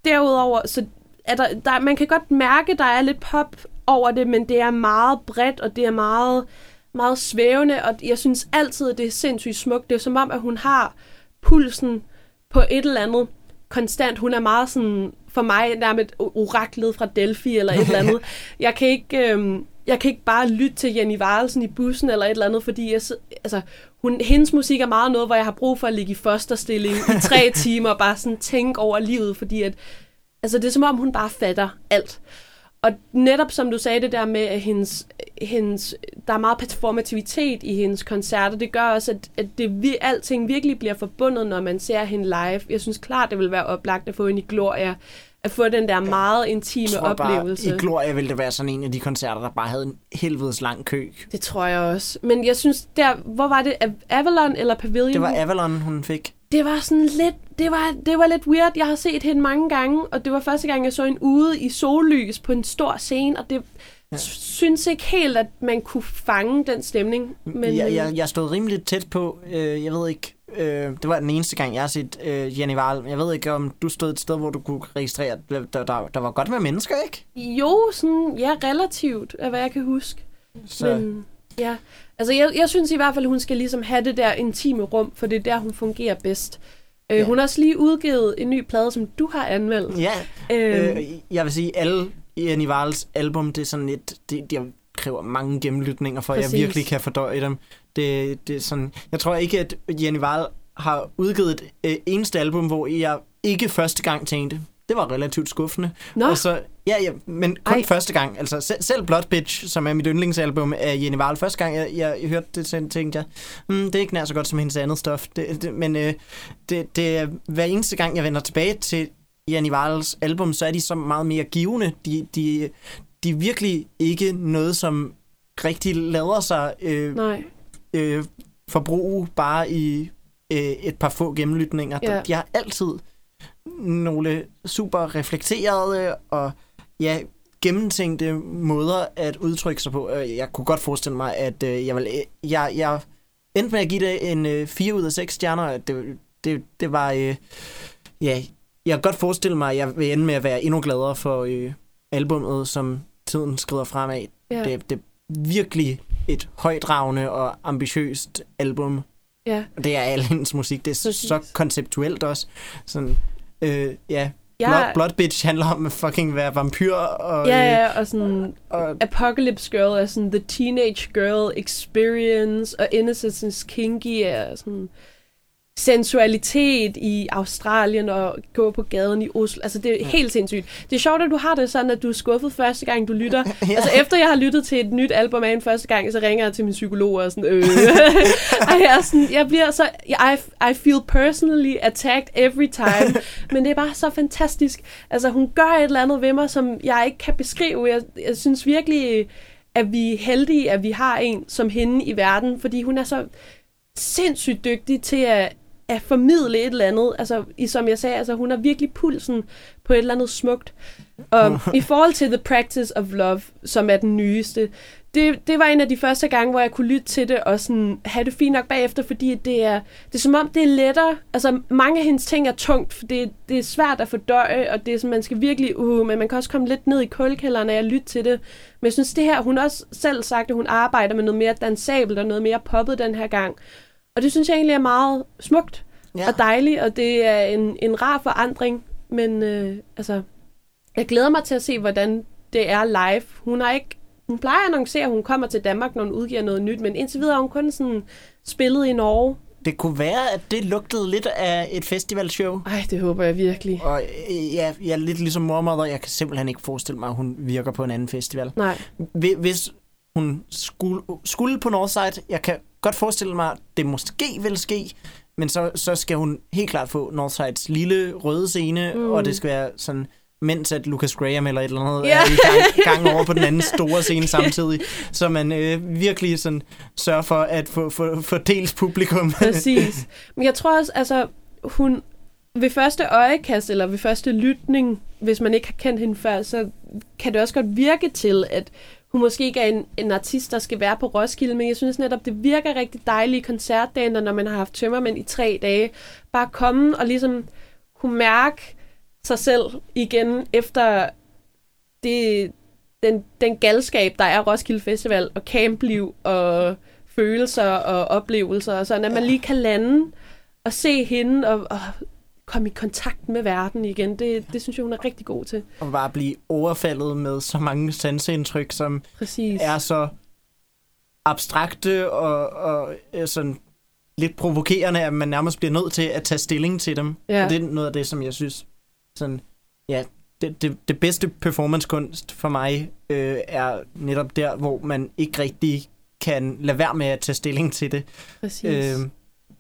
derudover, så er der, der, man kan godt mærke, der er lidt pop over det, men det er meget bredt, og det er meget, meget svævende, og jeg synes altid, det er sindssygt smukt. Det er som om, at hun har pulsen på et eller andet konstant. Hun er meget sådan, for mig nærmest oraklet fra Delphi eller et eller andet. [LAUGHS] Jeg kan ikke, øhm, jeg kan ikke bare lytte til Jenny Varelsen i bussen eller et eller andet, fordi jeg, altså, hun, hendes musik er meget noget, hvor jeg har brug for at ligge i fosterstilling i tre [LAUGHS] timer og bare sådan tænke over livet, fordi at, altså, det er som om, hun bare fatter alt. Og netop som du sagde det der med, at hendes, hendes, der er meget performativitet i hendes koncerter, det gør også, at, at det, vi- alting virkelig bliver forbundet, når man ser hende live. Jeg synes klart, det vil være oplagt at få hende i Gloria, at få den der meget intime Jeg tror oplevelse. bare, i Gloria ville det være sådan en af de koncerter, der bare havde en helvedes lang kø. Det tror jeg også. Men jeg synes, der, hvor var det? Av- Avalon eller Pavilion? Det var Avalon, hun fik. det var sådan lidt, det var, det var lidt weird. Jeg har set hende mange gange, og det var første gang, jeg så hende ude i sollys på en stor scene, og det ja. synes ikke helt, at man kunne fange den stemning. Men, jeg, øh, jeg, jeg stod rimelig tæt på, øh, jeg ved ikke, øh, det var den eneste gang, jeg har set øh, Jenny Wahl. Jeg ved ikke, om du stod et sted, hvor du kunne registrere, at der, der, der var godt med mennesker, ikke? Jo, sådan, ja, relativt, af hvad jeg kan huske. Så, Men, ja. Altså, jeg, jeg synes i hvert fald, hun skal ligesom have det der intime rum, for det er der, hun fungerer bedst. Øh, Ja. Hun har også lige udgivet en ny plade, som du har anmeldt. ja, Øh, øh, jeg vil sige, alle Jenny Wahls album, det er sådan lidt, det, det kræver mange gennemlytninger, for at jeg Præcis. virkelig kan fordøje dem. Det, det er sådan, jeg tror ikke, at Jenny Wahl har udgivet et øh, eneste album, hvor jeg ikke første gang tænkte, det var relativt skuffende. Nå, Og så, ja, ja, men kun Ej. Første gang. Altså selv, selv Blood Bitch, som er mit yndlingsalbum af Jenny Wahl, første gang jeg, jeg, hørte det, så tænkte jeg, mm, det er ikke nær så godt som hendes andet stof. Det, det, men øh, det, det er hver eneste gang, jeg vender tilbage til Jenny Wahls album, så er de så meget mere givende. De, de, de er virkelig ikke noget, som rigtig lader sig øh, nej. øh, forbruge bare i øh, et par få gennemlytninger. Ja. De har altid nogle super reflekterede og ja, gennemtænkte måder at udtrykke sig på. Øh, Jeg kunne godt forestille mig, at øh, jeg, vil, jeg, jeg endte med at give det en øh, 4 ud af 6 stjerner. Det, det, det var... Øh, ja, jeg kan godt forestille mig, at jeg vil ende med at være endnu gladere for øh, albummet, som tiden skrider fremad. Ja. Det, det er virkelig et højdragende og ambitiøst album. ja. Og det er al hendes musik. Det er så, Præcis. så konceptuelt også. Sådan, øh, ja, Jeg, Blood, Blood Bitch handler om at fucking være vampyr. Og, ja, øh, ja, og sådan og Apocalypse Girl er sådan the teenage girl experience, og Innocence is Kinky er sådan sensualitet i Australien og gå på gaden i Oslo. Altså, det er helt sindssygt. Det er sjovt, at du har det sådan, at du er skuffet første gang, du lytter. [LAUGHS] Ja. Altså, efter jeg har lyttet til et nyt album af en første gang, så ringer jeg til min psykolog og sådan, øh. [LAUGHS] Ej, jeg, er sådan, jeg bliver så... I, I feel personally attacked every time. [LAUGHS] Men det er bare så fantastisk. Altså, hun gør et eller andet ved mig, som jeg ikke kan beskrive. Jeg, jeg synes virkelig, at vi er heldige, at vi har en som hende i verden, fordi hun er så sindssygt dygtig til at at formidle et eller andet. Altså, i, som jeg sagde, altså, hun har virkelig pulsen på et eller andet smukt. Og [LAUGHS] i forhold til The Practice of Love, som er den nyeste, det, det var en af de første gange, hvor jeg kunne lytte til det og sådan, have det fint nok bagefter, fordi det er, det er som om, det er lettere. Altså, mange af hendes ting er tungt, for det, det er svært at fordøje, og det er sådan, man skal virkelig, uh, men man kan også komme lidt ned i kulkælderen af at lytte til det. Men jeg synes, det her, hun også selv sagt, at hun arbejder med noget mere dansabelt og noget mere poppet den her gang. Og det synes jeg egentlig er meget smukt Ja. og dejligt, og det er en, en rar forandring. Men øh, altså, jeg glæder mig til at se, hvordan det er live. Hun har ikke hun plejer at annoncere, at hun kommer til Danmark, når hun udgiver noget nyt, men indtil videre har hun kun sådan spillet i Norge. Det kunne være, at det lugtede lidt af et festivalshow. Ej, det håber jeg virkelig. Og øh, ja, jeg er lidt ligesom mormor, jeg kan simpelthen ikke forestille mig, at hun virker på en anden festival. Nej, Hvi- Hvis hun skulle, skulle på Northside, jeg kan godt forestille mig, at det måske vil ske, men så, så skal hun helt klart få Northsides lille røde scene, mm. og det skal være sådan, mens at Lucas Graham eller et eller andet Ja. er i gang, [LAUGHS] gang over på den anden store scene samtidig, så man øh, virkelig sådan sørger for at få, få, få dels publikum. præcis. Men jeg tror også, altså, hun ved første øjekast, eller ved første lytning, hvis man ikke har kendt hende før, så kan det også godt virke til, at hun måske ikke er en, en artist, der skal være på Roskilde, men jeg synes netop, det virker rigtig dejligt i koncertdagen, når man har haft tømmermænd i tre dage. Bare komme og ligesom kunne mærke sig selv igen efter det, den, den galskab, der er Roskilde Festival, og campliv, og følelser og oplevelser, og sådan, at man lige kan lande og se hende og, og komme i kontakt med verden igen. Det, det synes jeg, hun er rigtig god til. og bare blive overfaldet med så mange sanseindtryk, som Præcis. er så abstrakte og, og øh, sådan lidt provokerende, at man nærmest bliver nødt til at tage stilling til dem. Ja. Og det er noget af det, som jeg synes, sådan, ja, det, det, det bedste performancekunst for mig øh, er netop der, hvor man ikke rigtig kan lade være med at tage stilling til det. Præcis. Øh,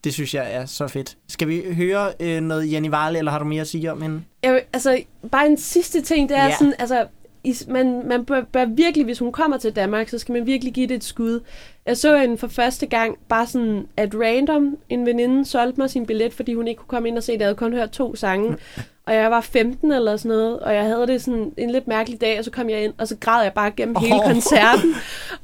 det synes jeg er så fedt. Skal vi høre øh, noget Jenny Varle, eller har du mere at sige om hende? Jeg, altså, bare en sidste ting, det er Ja. sådan, altså, man, man bør, bør virkelig, hvis hun kommer til Danmark, så skal man virkelig give det et skud. Jeg så hende for første gang, bare sådan at random, en veninde solgte mig sin billet, fordi hun ikke kunne komme ind og se det. Jeg havde kun hørt to sange, [LAUGHS] og jeg var 15 eller sådan noget, og jeg havde det sådan en lidt mærkelig dag, og så kom jeg ind, og så græd jeg bare gennem hele Åh. koncerten.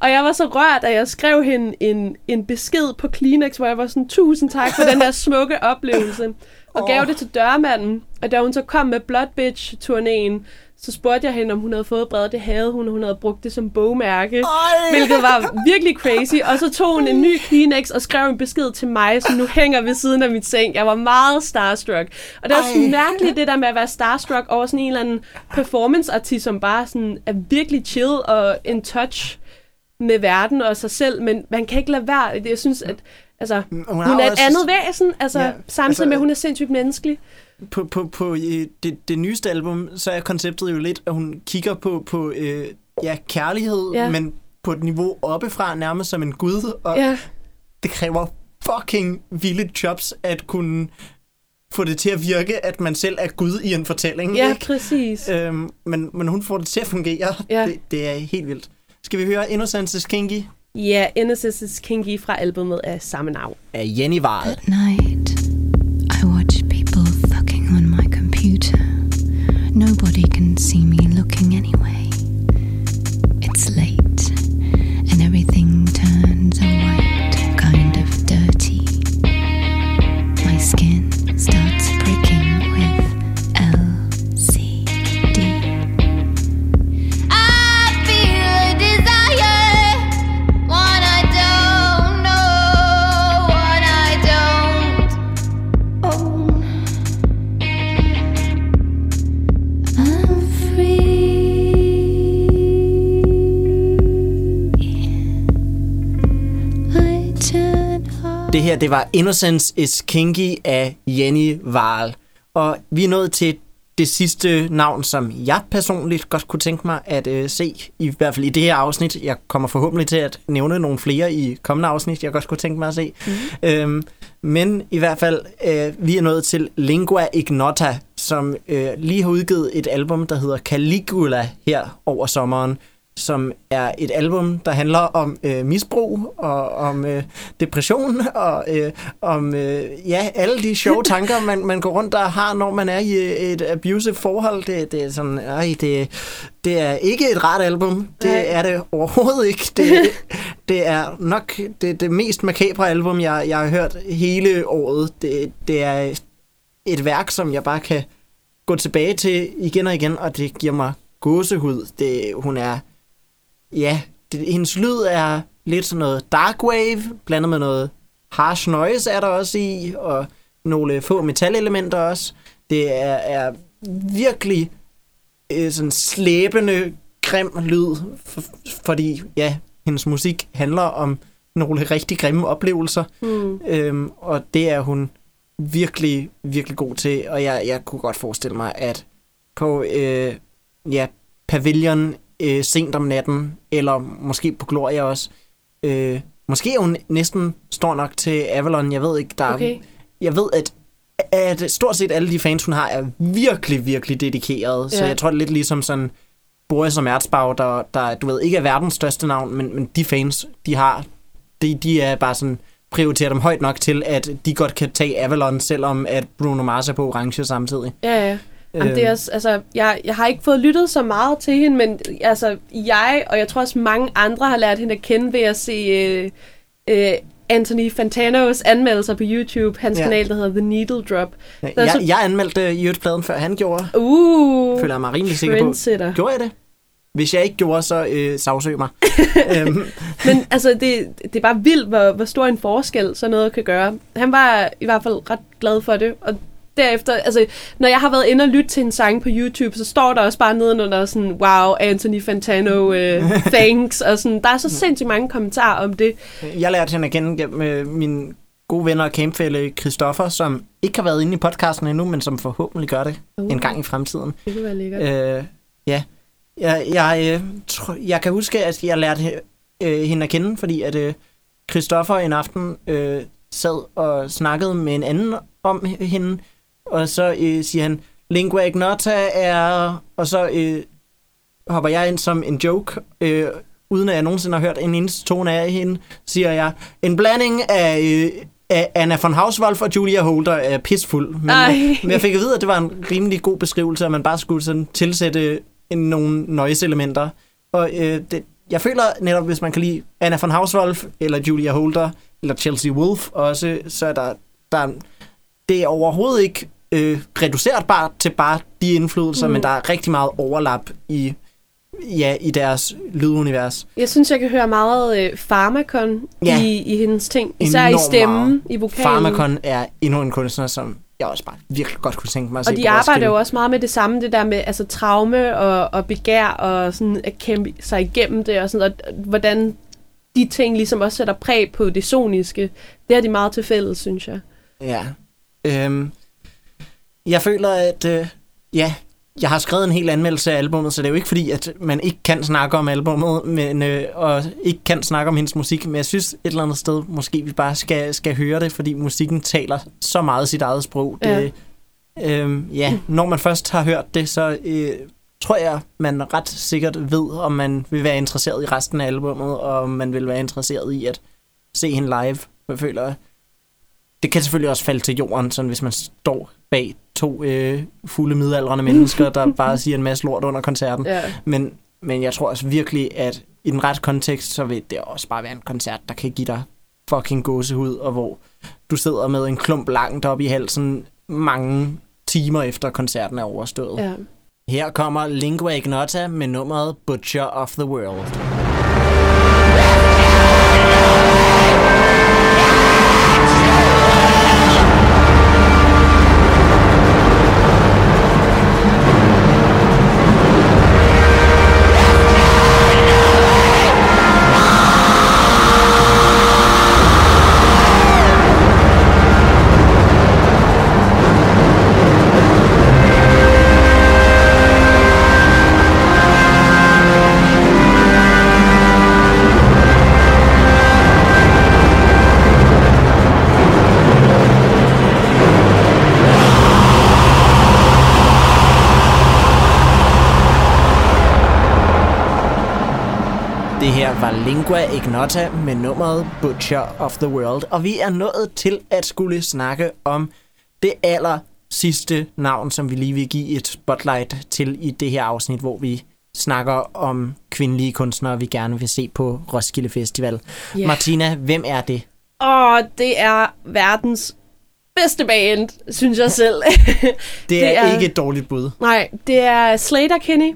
Og jeg var så rørt, at jeg skrev hende en, en besked på Kleenex, hvor jeg var sådan, tusind tak for den der smukke oplevelse. Og gav Åh. det til dørmanden. Og da hun så kom med Blood Bitch-turnéen, så spurgte jeg hende, om hun havde fået brevet. Det havde hun, og hun havde brugt det som bogmærke. Ej! Hvilket var virkelig crazy. Og så tog hun en ny Kleenex og skrev en besked til mig, som nu hænger ved siden af mit seng. Jeg var meget starstruck. Og det var Ej. sådan mærkeligt, det der med at være starstruck over sådan en eller anden performance-artist, som bare sådan er virkelig chill og in touch med verden og sig selv. Men man kan ikke lade være. Jeg synes, at altså, Hun hun, er et andet væsen, altså, Ja, samtidig altså, med, at hun er sindssygt menneskelig. På, på, på øh, det, det nyeste album, så er konceptet jo lidt, at hun kigger på, på øh, ja, kærlighed, ja. Men på et niveau oppefra, nærmest som en gud, og Ja, det kræver fucking vilde jobs at kunne få det til at virke, at man selv er gud i en fortælling. ja ikke? præcis. Øhm, men, men hun får det til at fungere. Ja. Det, det er helt vildt. Skal vi høre Innocence is Kinky Ja, Innocence is Kinky fra albumet af samme navn. af Jenny Varl? At night, Nobody can see me looking anyway. It's late, Det her, det var Innocence is Kinky af Jenny Varl. Og vi er nået til det sidste navn, som jeg personligt godt kunne tænke mig at øh, se, i hvert fald i det her afsnit. Jeg kommer forhåbentlig til at nævne nogle flere i kommende afsnit, jeg godt kunne tænke mig at se. Mm. Øhm, men i hvert fald, øh, vi er nået til Lingua Ignota, som øh, lige har udgivet et album, der hedder Caligula her over sommeren, som er et album, der handler om øh, misbrug og om øh, depression og øh, om øh, ja, alle de sjove [LAUGHS] tanker, man, man går rundt og har, når man er i øh, et abusive forhold. Det, det er sådan, ej, det, det er ikke et rart album. Det Nej. er det overhovedet ikke. Det, [LAUGHS] det er nok det, det mest makabre album, jeg, jeg har hørt hele året. Det, det er et værk, som jeg bare kan gå tilbage til igen og igen, og det giver mig gåsehud. Det, hun er, ja, det, hendes lyd er lidt sådan noget dark wave, blandet med noget harsh noise er der også i, og nogle få metalelementer også. Det er, er virkelig øh, sådan slæbende, grim lyd, for, fordi ja, hendes musik handler om nogle rigtig grimme oplevelser, Mm. øhm, og det er hun virkelig, virkelig god til, og jeg, jeg kunne godt forestille mig, at på øh, ja, Pavilion øh, sent om natten, eller måske på Gloria også, øh, måske er hun næsten stor nok til Avalon, jeg ved ikke, der er- Okay. jeg ved, at, at stort set alle de fans, hun har, er virkelig, virkelig dedikerede. Så Ja. jeg tror, det er lidt ligesom sådan Boris og Merzbach, der, der, du ved, ikke er verdens største navn, men, men de fans, de har, de, de er bare sådan prioriterer dem højt nok til, at de godt kan tage Avalon, selvom at Bruno Mars er på orange samtidig. Ja, ja. Jamen, det er Øhm. også, altså, jeg, jeg har ikke fået lyttet så meget til hende, men altså, jeg, og jeg tror også mange andre har lært hende at kende ved at se øh, øh, Anthony Fantanos anmeldelser på YouTube, hans Ja. ja. kanal, der hedder The Needle Drop. Er Jeg, så- jeg anmeldte uh, pladen før han gjorde, Uh, føler jeg mig rimelig sikker på. Gjorde jeg det? Hvis jeg ikke gjorde, så øh, sagsøg mig. [LAUGHS] øhm, Men altså, det, det er bare vildt, hvor, hvor stor en forskel sådan noget kan gøre. Han var i hvert fald ret glad for det, og derefter, altså, når jeg har været inde og lytte til en sang på YouTube, så står der også bare nedenunder sådan, wow, Anthony Fantano, uh, [LAUGHS] thanks, og sådan, der er så sindssygt mange kommentarer om det. Jeg lærte hende at kende gennem øh, min gode venner og campfælle Christoffer, som ikke har været inde i podcasten endnu, men som forhåbentlig gør det Uh. en gang i fremtiden. Det kunne være lækkert. Øh, ja, jeg, jeg, øh, tr- jeg kan huske, at jeg lærte øh, hende at kende, fordi at øh, Christoffer en aften øh, sad og snakkede med en anden om hende, og så øh, siger han, lingua ignota er... Og så øh, hopper jeg ind som en joke, øh, uden at jeg nogensinde har hørt en eneste tone af hende, siger jeg, en blanding af... Øh, Anna von Hauswolf og Julia Holder er pisfuld. Men, Ej. men jeg fik at vide, at det var en rimelig god beskrivelse, at man bare skulle sådan tilsætte en, nogle noise-elementer. Og øh, det, jeg føler netop, hvis man kan lide Anna von Hauswolf, eller Julia Holder, eller Chelsea Wolf også, så er der, der det er overhovedet ikke øh, reducerbart til bare de indflydelser, mm. Men der er rigtig meget overlap i, ja, i deres lydunivers. Jeg synes, jeg kan høre meget øh, Pharmacon Ja. i, i hendes ting. Især i Enormt stemmen, meget. i vokalen. Pharmacon er endnu en kunstner, som jeg også bare virkelig godt kunne tænke mig at se Og de arbejder jo også meget med det samme, det der med altså, traume og, og begær, og sådan at kæmpe sig igennem det, og, sådan, og hvordan de ting ligesom også sætter præg på det soniske. Det er de meget til fælles, synes jeg. Ja. Øhm, jeg føler, at øh, ja, jeg har skrevet en hel anmeldelse af albummet, så det er jo ikke fordi, at man ikke kan snakke om albummet, men, øh, og ikke kan snakke om hendes musik, men jeg synes et eller andet sted, måske vi bare skal, skal høre det, fordi musikken taler så meget sit eget sprog. Det, øhm, ja, når man først har hørt det, så øh, tror jeg, man ret sikkert ved, om man vil være interesseret i resten af albummet, og om man vil være interesseret i at se hende live. Jeg føler, det kan selvfølgelig også falde til jorden, sådan hvis man står bag to øh, fulde midaldrende mennesker, der [LAUGHS] bare siger en masse lort under koncerten. Ja. Men, men jeg tror også virkelig, at i den rette kontekst, så vil det også bare være en koncert, der kan give dig fucking gåsehud, og hvor du sidder med en klump langt op i halsen mange timer efter koncerten er overstået. ja. Her kommer Lingua Ignota med nummeret Butcher of the World. Lingua Ignota med nummeret Butcher of the World, og vi er nået til at skulle snakke om det aller sidste navn, som vi lige vil give et spotlight til i det her afsnit, hvor vi snakker om kvindelige kunstnere, vi gerne vil se på Roskilde Festival. Ja. Martina, hvem er det? Og det er verdens bedste band, synes jeg selv. [LAUGHS] Det er, er ikke et dårligt bud. Nej, det er Slater Kinney.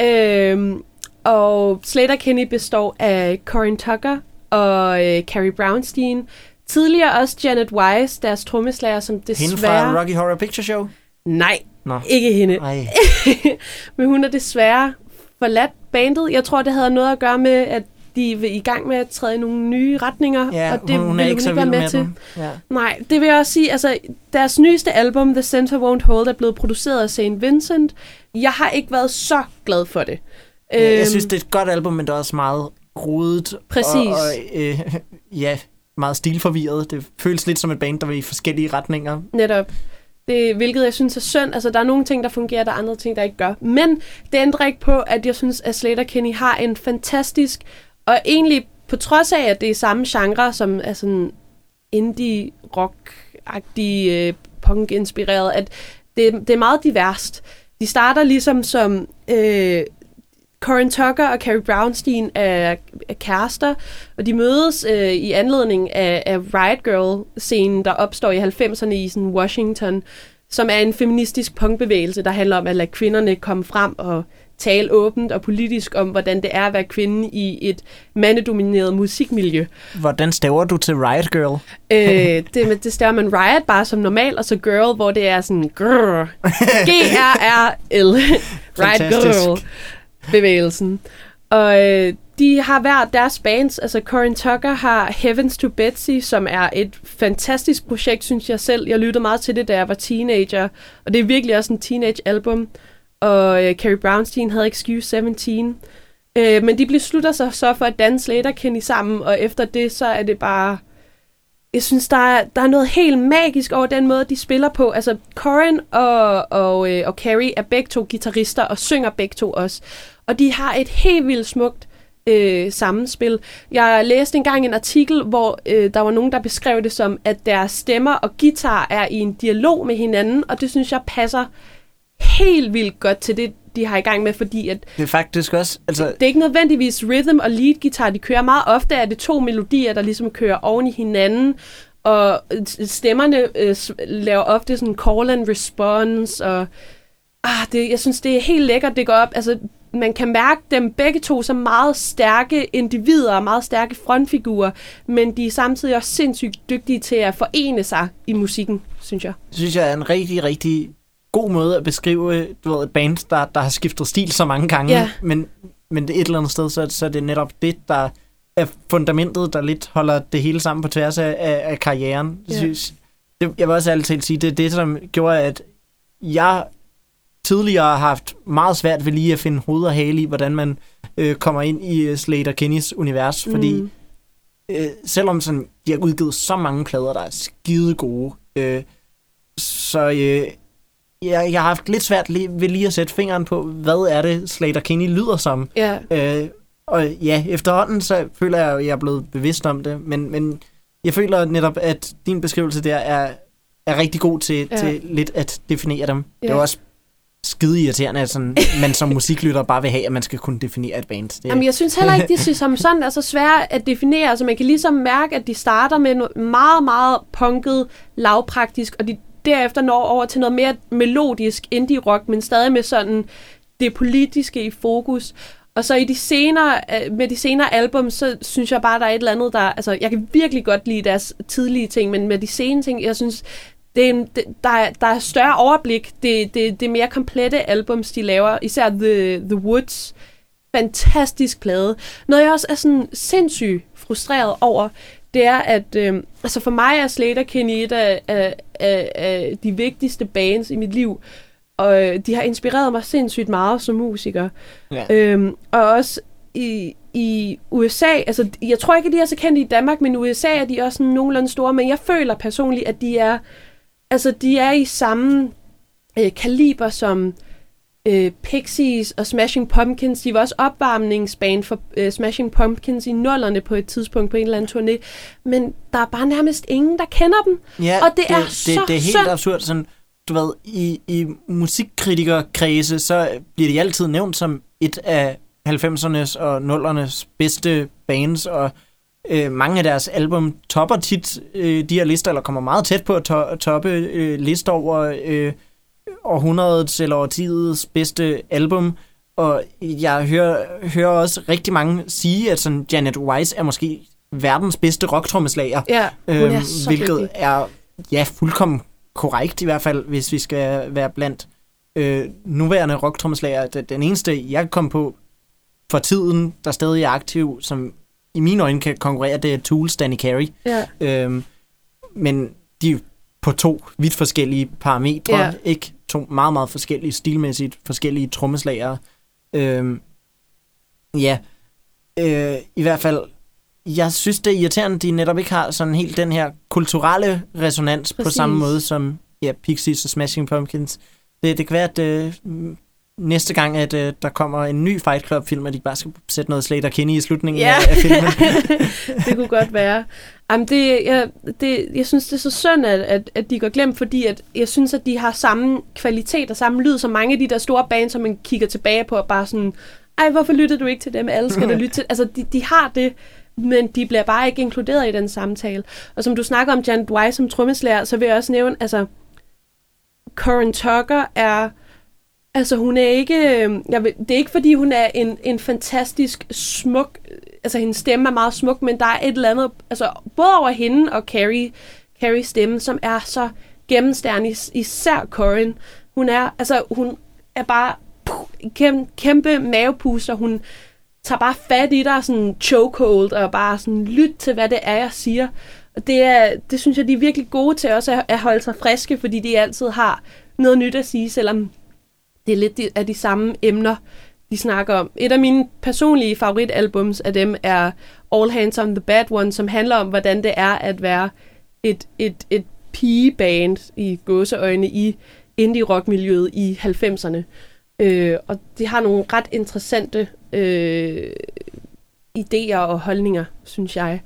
Øhm, og Slater Kinney består af Corin Tucker og øh, Carrie Brownstein. Tidligere også Janet Weiss, deres trommeslager, som Hende desværre... fra Rocky Horror Picture Show? Nej, Nå. ikke hende. [LAUGHS] Men hun er desværre forladt bandet. Jeg tror, det havde noget at gøre med, at de er i gang med at træde i nogle nye retninger, Ja, og det hun, hun er ville ikke være med, med til. Ja. Nej, det vil jeg også sige. Altså, deres nyeste album, The Center Won't Hold, er blevet produceret af St. Vincent. Jeg har ikke været så glad for det. Øhm, jeg Øhm, synes, det er et godt album, men det er også meget rodet. Præcis. Og, og øh, [LAUGHS] ja, meget stilforvirret. Det føles lidt som et band, der vil i forskellige retninger. Netop. Det, hvilket jeg synes er synd. Altså, der er nogle ting, der fungerer, der er andre ting, der ikke gør. Men det ændrer ikke på, at jeg synes, at Slater Kinney har en fantastisk, og egentlig på trods af, at det er samme genre, som er sådan indie-rock-agtig, øh, punk-inspireret, at det, det er meget diverst. De starter ligesom som... Øh, Corin Tucker og Carrie Brownstein er, er kærester, og de mødes øh, i anledning af, af Riot Girl-scenen, der opstår i 90'erne i sådan Washington, som er en feministisk punkbevægelse, der handler om at lade kvinderne komme frem og tale åbent og politisk om, hvordan det er at være kvinde i et mandedomineret musikmiljø. Hvordan staver du til Riot Girl? øh, det, det staver man Riot bare som normal, og så Girl, hvor det er sådan grrr. [LAUGHS] G-R-R-L. Riot. Girl bevægelsen. Og øh, de har hver deres bands. Altså Corin Tucker har Heavens to Betsy, som er et fantastisk projekt, synes jeg selv. Jeg lyttede meget til det, da jeg var teenager. Og det er virkelig også en teenage-album. Og øh, Carrie Brownstein havde Excuse 17. Øh, men de beslutter sig så for at danse Slater Kenny sammen, og efter det, så er det bare... Jeg synes, der er, der er noget helt magisk over den måde, de spiller på. Altså, Corin og, og, øh, og Carrie er begge to guitarister og synger begge to også. Og de har et helt vildt smukt øh, sammenspil. Jeg læste engang en artikel, hvor øh, der var nogen, der beskrev det som, at deres stemmer og guitar er i en dialog med hinanden, og det synes jeg passer helt vildt godt til det, de har i gang med, fordi at Det er faktisk også... Altså, det er ikke nødvendigvis rhythm og lead guitar, de kører meget ofte, er det to melodier, der ligesom kører oven i hinanden, og stemmerne øh, laver ofte sådan call and response, og ah, det, jeg synes, det er helt lækkert, det går op, altså man kan mærke dem begge to som meget stærke individer, meget stærke frontfigurer, men de er samtidig også sindssygt dygtige til at forene sig i musikken, synes jeg. synes jeg er en rigtig, rigtig god måde at beskrive du ved, et band, der, der har skiftet stil så mange gange. Ja. Men, men det et eller andet sted, så, så er det netop det, der er fundamentet, der lidt holder det hele sammen på tværs af, af, af karrieren. Ja. Jeg Synes, det, jeg vil også altid sige, det er det, som gjorde, at jeg tidligere har haft meget svært ved lige at finde hoved og hale i, hvordan man øh, kommer ind i øh, Slater Kennys univers, fordi Mm. øh, selvom sådan, de har udgivet så mange plader, der er skide gode, øh, så øh, jeg, jeg har haft lidt svært lige, ved lige at sætte fingeren på, hvad er det, Slater Kinney lyder som. Ja, Øh, og ja, efterhånden så føler jeg, at jeg er blevet bevidst om det, men, men jeg føler netop, at din beskrivelse der er, er rigtig god til, Ja. til lidt at definere dem. Ja. Det er også skide irriterende, at sådan, [LAUGHS] man som musiklytter bare vil have, at man skal kunne definere et band. Det, Jamen, jeg synes heller ikke, de som sådan er så svære at definere. Altså, man kan ligesom mærke, at de starter med noget meget, meget punket, lavpraktisk, og de derefter når over til noget mere melodisk indie-rock, men stadig med sådan det politiske i fokus. Og så i de senere, øh, med de senere album, så synes jeg bare, der er et eller andet, der... Altså, jeg kan virkelig godt lide deres tidlige ting, men med de sene ting, jeg synes, det er det, der, er, der er større overblik. Det, det, det mere komplette albums, de laver. Især The, The Woods. Fantastisk plade. Noget, jeg også er sådan sindssygt frustreret over, det er, at øh, altså for mig er Slater Kinney et af, af, af, af de vigtigste bands i mit liv. Og øh, de har inspireret mig sindssygt meget som musiker. Ja. Øhm, og også i, i USA, altså jeg tror ikke, at de er så kendte i Danmark, men i USA er de også sådan nogenlunde store, men jeg føler personligt, at de er, altså de er i samme øh, kaliber som øh, Pixies og Smashing Pumpkins, de var også opvarmningsbane for øh, Smashing Pumpkins i nullerne på et tidspunkt på en eller anden turné. Men der er bare nærmest ingen, der kender dem. Ja, Og det er det, så det er helt synd. absurd. Sådan, du ved, i, i musikkritikerkredse, så bliver de altid nævnt som et af 90'ernes og 0'ernes bedste bands, og øh, mange af deres album topper tit øh, de her lister, eller kommer meget tæt på at to- toppe øh, lister over øh, århundredets eller årtidets bedste album. Og jeg hører, hører også rigtig mange sige, at sådan Janet Weiss er måske verdens bedste rocktrommeslager. Ja, hun er Øhm, så hvilket dygtig. er ja, fuldkommen korrekt i hvert fald, hvis vi skal være blandt øh, nuværende rocktrommeslager. Den- eneste, jeg kom på for tiden, der stadig er aktiv, som i mine øjne kan konkurrere, det er Tools Danny Carey. Ja. Øhm, men de er på to vidt forskellige parametre, Ja. ikke? To meget, meget forskellige, stilmæssigt forskellige trommeslagere. Øhm, ja, øh, i hvert fald, jeg synes, det er irriterende, at de netop ikke har sådan helt den her kulturelle resonans på Præcis. samme måde som ja, Pixies og Smashing Pumpkins. Det, det kan være, at øh, næste gang, at øh, der kommer en ny Fight Club-film, at de bare skal sætte noget Slater Kinney i slutningen Ja. af, af filmen. [LAUGHS] det kunne godt være. Jamen, det, jeg, det, jeg synes, det er så synd, at, at, at de går glemt, fordi at jeg synes, at de har samme kvalitet og samme lyd som mange af de der store bands, som man kigger tilbage på og bare sådan, ej, hvorfor lytter du ikke til dem? Alle skal da lytte til. Altså, de, de har det, men de bliver bare ikke inkluderet i den samtale. Og som du snakker om Janet Weiss som trommeslager, så vil jeg også nævne, altså, Corin Tucker er... Altså, hun er ikke... øh, Jeg ved, det er ikke, fordi hun er en, en fantastisk smuk... Altså, hendes stemme er meget smuk, men der er et eller andet... Altså, både over hende og Carrie, Carries stemme, som er så gennemstærende, især Corin. Hun er... Altså, hun er bare... Puh, kæmpe, kæmpe mavepuster. Hun tager bare fat i dig, sådan chokehold, og bare sådan lyt til, hvad det er, jeg siger. Og det, er, det synes jeg, de er virkelig gode til også at, at holde sig friske, fordi de altid har noget nyt at sige, selvom det er lidt de- af de samme emner, de snakker om. Et af mine personlige favoritalbums af dem er All Hands on the Bad One, som handler om, hvordan det er at være et, et, et pigeband i gåseøjne i indie-rock-miljøet i 90'erne. Øh, og de har nogle ret interessante øh, idéer og holdninger, synes jeg.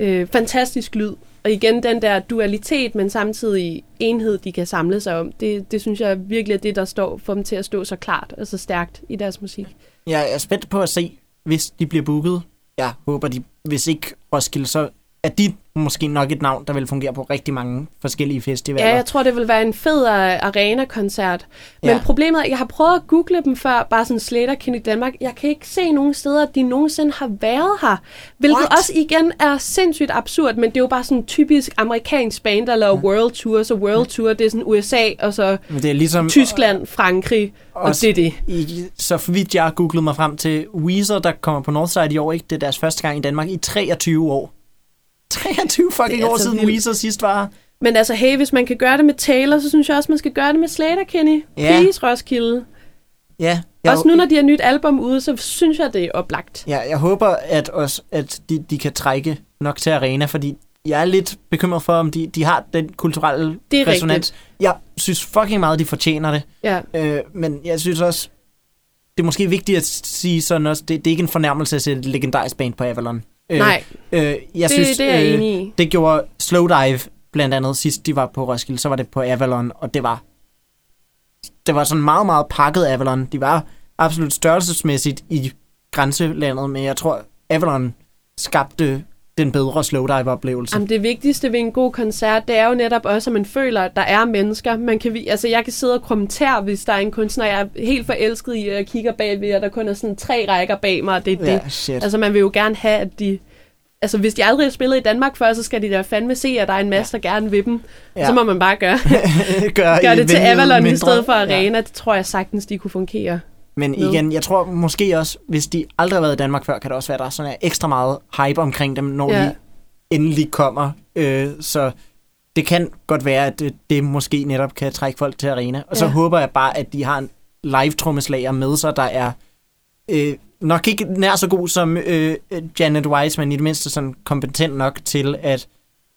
Øh, fantastisk lyd. Og igen den der dualitet, men samtidig enhed, de kan samle sig om. Det, det synes jeg virkelig er det, der står for dem til at stå så klart og så stærkt i deres musik. Jeg er spændt på at se, hvis de bliver booket. Jeg håber, de, hvis ikke Roskilde, så er de måske nok et navn, der vil fungere på rigtig mange forskellige festivaler. Ja, jeg tror, det vil være en fed uh, arena-koncert. Men Ja. ja. problemet er, at jeg har prøvet at google dem før, bare sådan Slater i Danmark. Jeg kan ikke se nogen steder, at de nogensinde har været her. Hvilket What? Også igen er sindssygt absurd, men det er jo bare sådan en typisk amerikansk band, der laver world tour. Så world tour, det er sådan USA, og så Men det er ligesom... Tyskland, Frankrig, og det er det. I, så for vidt jeg har googlet mig frem til, Weezer, der kommer på Northside i år, ikke? det er deres første gang i Danmark i 23 år. 23 fucking år altså siden. Weezer sidst var. Men altså, hey, hvis man kan gøre det med Taylor, så synes jeg også, man skal gøre det med Slater, Kenny. Ja. Please, Roskilde. Ja, Jeg, også nu, når de har nyt album ude, så synes jeg, det er oplagt. Ja, jeg håber, at, også, at de, de kan trække nok til arena, fordi jeg er lidt bekymret for, om de, de har den kulturelle Det er resonans. rigtigt. Jeg synes fucking meget, de fortjener det. Ja. Øh, men jeg synes også, det er måske vigtigt at sige sådan også, det, det er ikke en fornærmelse at sætte et legendarisk band på Avalon. Øh, Nej, øh, jeg det, synes, det er jeg øh, enig i. Det gjorde Slowdive blandt andet sidst de var på Roskilde, så var det på Avalon, og det var det var sådan meget, meget pakket Avalon. De var absolut størrelsesmæssigt i grænselandet, men jeg tror, Avalon skabte den bedre Slowdive-oplevelse. Jamen, det vigtigste ved en god koncert, det er jo netop også, at man føler, at der er mennesker. Man kan, vi- altså, jeg kan sidde og kommentere, hvis der er en kunstner, jeg er helt forelsket i, og jeg kigger bagved, og der kun er sådan tre rækker bag mig, og det er Ja, det. shit. Altså, man vil jo gerne have, at de... Altså, hvis de aldrig har spillet i Danmark før, så skal de da fandme se, at der er en masse, der gerne vil dem. Ja. Ja. Så må man bare gøre, [LAUGHS] gør gøre det til Avalon i mindre. stedet for Ja. Arena. Det tror jeg sagtens, de kunne fungere. Men igen, jeg tror måske også, hvis de aldrig har været i Danmark før, kan det også være, at der er sådan er ekstra meget hype omkring dem, når Ja. de endelig kommer. Øh, så det kan godt være, at det, det måske netop kan trække folk til arena. Og så Ja. håber jeg bare, at de har en live-trommeslager med sig, der er øh, nok ikke nær så god som øh, Janet Weiss, men i det mindste sådan kompetent nok til, at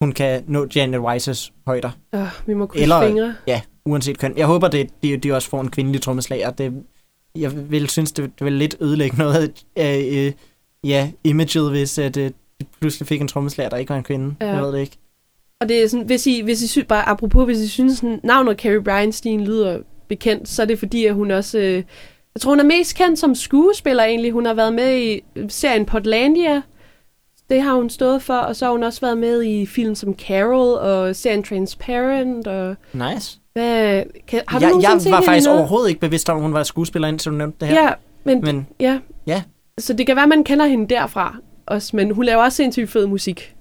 hun kan nå Janet Weiss' højder. Øh, vi må krydse Eller- fingre. Ja, uanset køn. Jeg håber, det, de, de også får en kvindelig trommeslager. Det jeg vil synes, det, ville lidt ødelægge noget af øh, ja, imaget, hvis at, øh, pludselig fik en trommeslager, der ikke var en kvinde. Ja. Jeg ved det ikke. Og det er sådan, hvis I, hvis I bare apropos, hvis I synes, sådan, navnet Carrie Bryanstein lyder bekendt, så er det fordi, at hun også... Øh, jeg tror, hun er mest kendt som skuespiller egentlig. Hun har været med i serien Portlandia. Det har hun stået for. Og så har hun også været med i film som Carol og serien Transparent. Og Nice. Hvad, kan, har du jeg, jeg var faktisk noget? overhovedet ikke bevidst om, at hun var skuespiller, indtil du nævnte det her. Ja, men, Men ja. ja. Så det kan være, man kender hende derfra også. Men hun laver også sindssygt fed musik.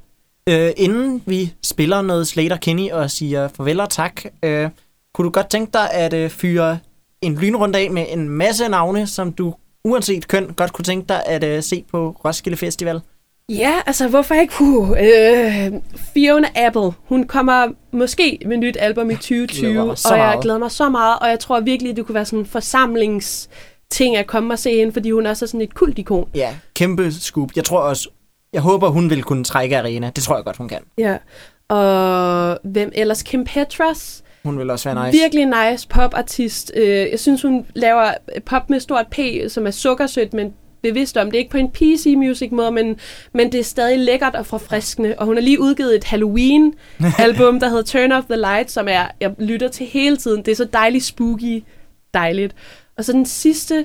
øh, inden vi spiller noget Slater Kenny og siger farvel og tak, øh, kunne du godt tænke dig at øh, fyre en lynrunde af med en masse navne, som du uanset køn godt kunne tænke dig at øh, se på Roskilde Festival? Ja, altså hvorfor ikke? Uh, øh, Fiona Apple, hun kommer måske med nyt album i 2020, Glæder mig så og jeg meget. glæder mig så meget, og jeg tror virkelig, det kunne være sådan en forsamlingsting at komme og se hende, fordi hun også er sådan et kultikon. Ja, kæmpe scoop. Jeg tror også, jeg håber, hun vil kunne trække arena. Det tror jeg godt, hun kan. Ja. Og hvem ellers? Kim Petras. Hun vil også være nice. Virkelig nice popartist. Øh, jeg synes, hun laver pop med stort P, som er sukkersødt, men bevidst om. Det er ikke på en PC-music måde, men, men det er stadig lækkert og forfriskende. Og hun har lige udgivet et Halloween-album, [LAUGHS] der hedder Turn Off the Light, som er, jeg lytter til hele tiden. Det er så dejligt spooky. Dejligt. Og så den sidste,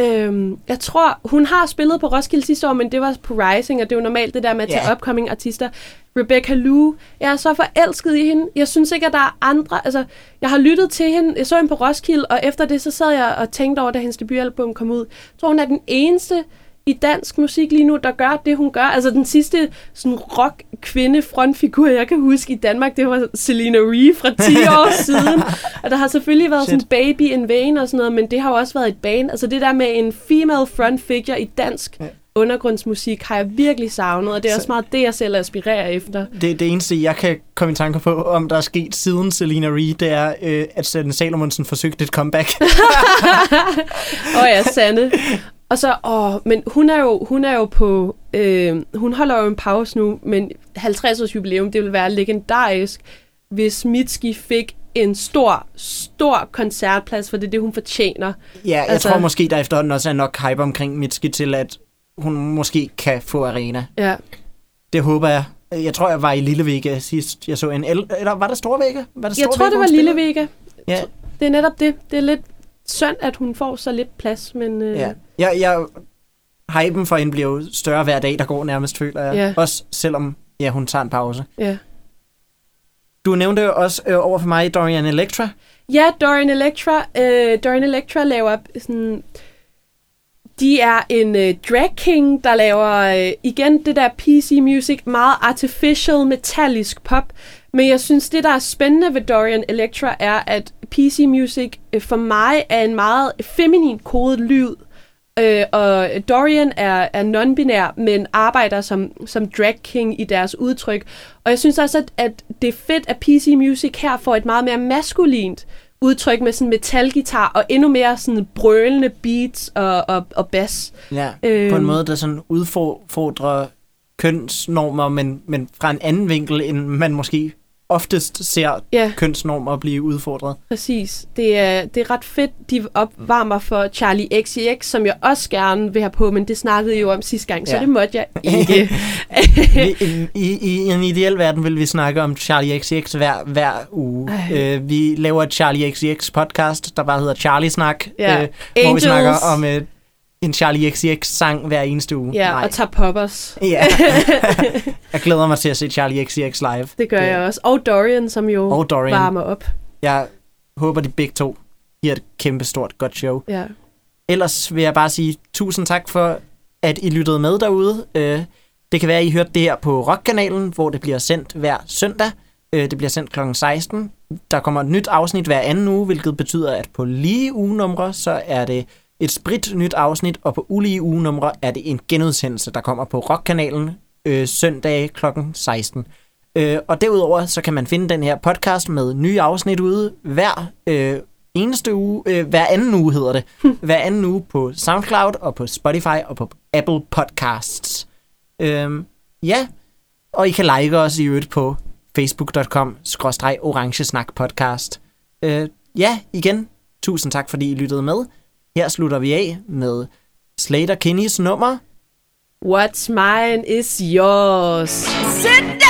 Øhm, jeg tror, hun har spillet på Roskilde sidste år, men det var på Rising, og det er jo normalt det der med at tage Ja. upcoming artister. Rebecca Lou, jeg er så forelsket i hende. Jeg synes ikke, at der er andre... Altså, jeg har lyttet til hende. Jeg så hende på Roskilde, og efter det, så sad jeg og tænkte over, da hendes debutalbum kom ud. Jeg tror, hun er den eneste i dansk musik lige nu, der gør det, hun gør. Altså den sidste sådan rock-kvinde frontfigur, jeg kan huske i Danmark, det var Selena Ree fra 10 [LAUGHS] år siden. Og der har selvfølgelig været Shit. sådan Baby in Vain og sådan noget, men det har jo også været et band. Altså det der med en female front figure i dansk Ja. undergrundsmusik har jeg virkelig savnet, og det er Så- også meget det, jeg selv aspirerer efter. Det, det eneste, jeg kan komme i tanker på, om der er sket siden Selena Ree, det er, øh, at Sanne Salomonsen forsøgte et comeback. [LAUGHS] Åh oh ja, Sanne. Og så, åh, men hun er jo, hun er jo på, øh, hun holder jo en pause nu, men 50 års jubilæum, det vil være legendarisk, hvis Mitski fik en stor, stor koncertplads, for det er det, hun fortjener. ja, jeg Altså- tror måske, der efterhånden også er nok hype omkring Mitski til, at hun måske kan få arena. Ja, Det håber jeg. Jeg tror, jeg var i Lille Vega sidst. Jeg så en el... Eller var det Store Vega? Var jeg Store tror, Vega, det var Lille? Vega. Ja, Det er netop det. Det er lidt synd, at hun får så lidt plads, men øh, ja. Jeg, jeg, hypen for hende bliver jo større hver dag, der går nærmest, føler jeg. Ja. Også selvom ja, hun tager en pause. ja. Du nævnte jo også øh, over for mig Dorian Electra. Ja, Dorian Electra. Øh, Dorian Electra laver sådan... De er en øh, drag king, der laver øh, igen det der PC music, meget artificial, metallisk pop. Men jeg synes, det der er spændende ved Dorian Electra er, at PC music øh, for mig er en meget feminin kodet lyd. Øh, og Dorian er, er non-binær, men arbejder som, som drag king i deres udtryk. Og jeg synes også, at, at det er fedt, at PC Music her får et meget mere maskulint udtryk med sådan metalgitar og endnu mere sådan brølende beats og, og, og bass. Ja, øhm. på en Øhm. måde, der sådan udfordrer kønsnormer, men, men fra en anden vinkel, end man måske oftest ser Ja, kønsnormer blive udfordret. præcis. Det er, det er ret fedt, de opvarmer for Charlie XCX, som jeg også gerne vil have på, men det snakkede I jo om sidste gang, så Ja. det måtte jeg [LAUGHS] ikke. I, i, I en ideel verden vil vi snakke om Charlie XCX hver, hver uge. Øh, vi laver et Charlie XCX podcast, der bare hedder Charlie Snak, Ja. øh, hvor vi snakker om øh, en Charlie XCX sang hver eneste uge. ja, og tager poppers. ja. [LAUGHS] jeg glæder mig til at se Charlie XCX live. Det gør jeg også. Og Dorian, som jo Og Dorian. varmer op. Jeg håber, de begge to giver et kæmpe stort godt show. Ja. Ellers vil jeg bare sige tusind tak for, at I lyttede med derude. Øh, Det kan være, at I hørte det her på Rockkanalen, hvor det bliver sendt hver søndag. Øh, Det bliver sendt kl. 16. Der kommer et nyt afsnit hver anden uge, hvilket betyder, at på lige ugenumre, så er det et sprit nyt afsnit, og på ulige ugenumre er det en genudsendelse, der kommer på Rockkanalen øh, søndag kl. 16. Øh, og derudover så kan man finde den her podcast med nye afsnit ude hver øh, eneste uge, øh, hver anden uge hedder det, [LAUGHS] hver anden uge på SoundCloud og på Spotify og på Apple Podcasts. Øhm, ja, og I kan like os i øvrigt på facebook.com orange snak podcast. Øh, ja, igen, tusind tak fordi I lyttede med. Her slutter vi af med Slater Kinnys nummer. What's mine is yours. Sit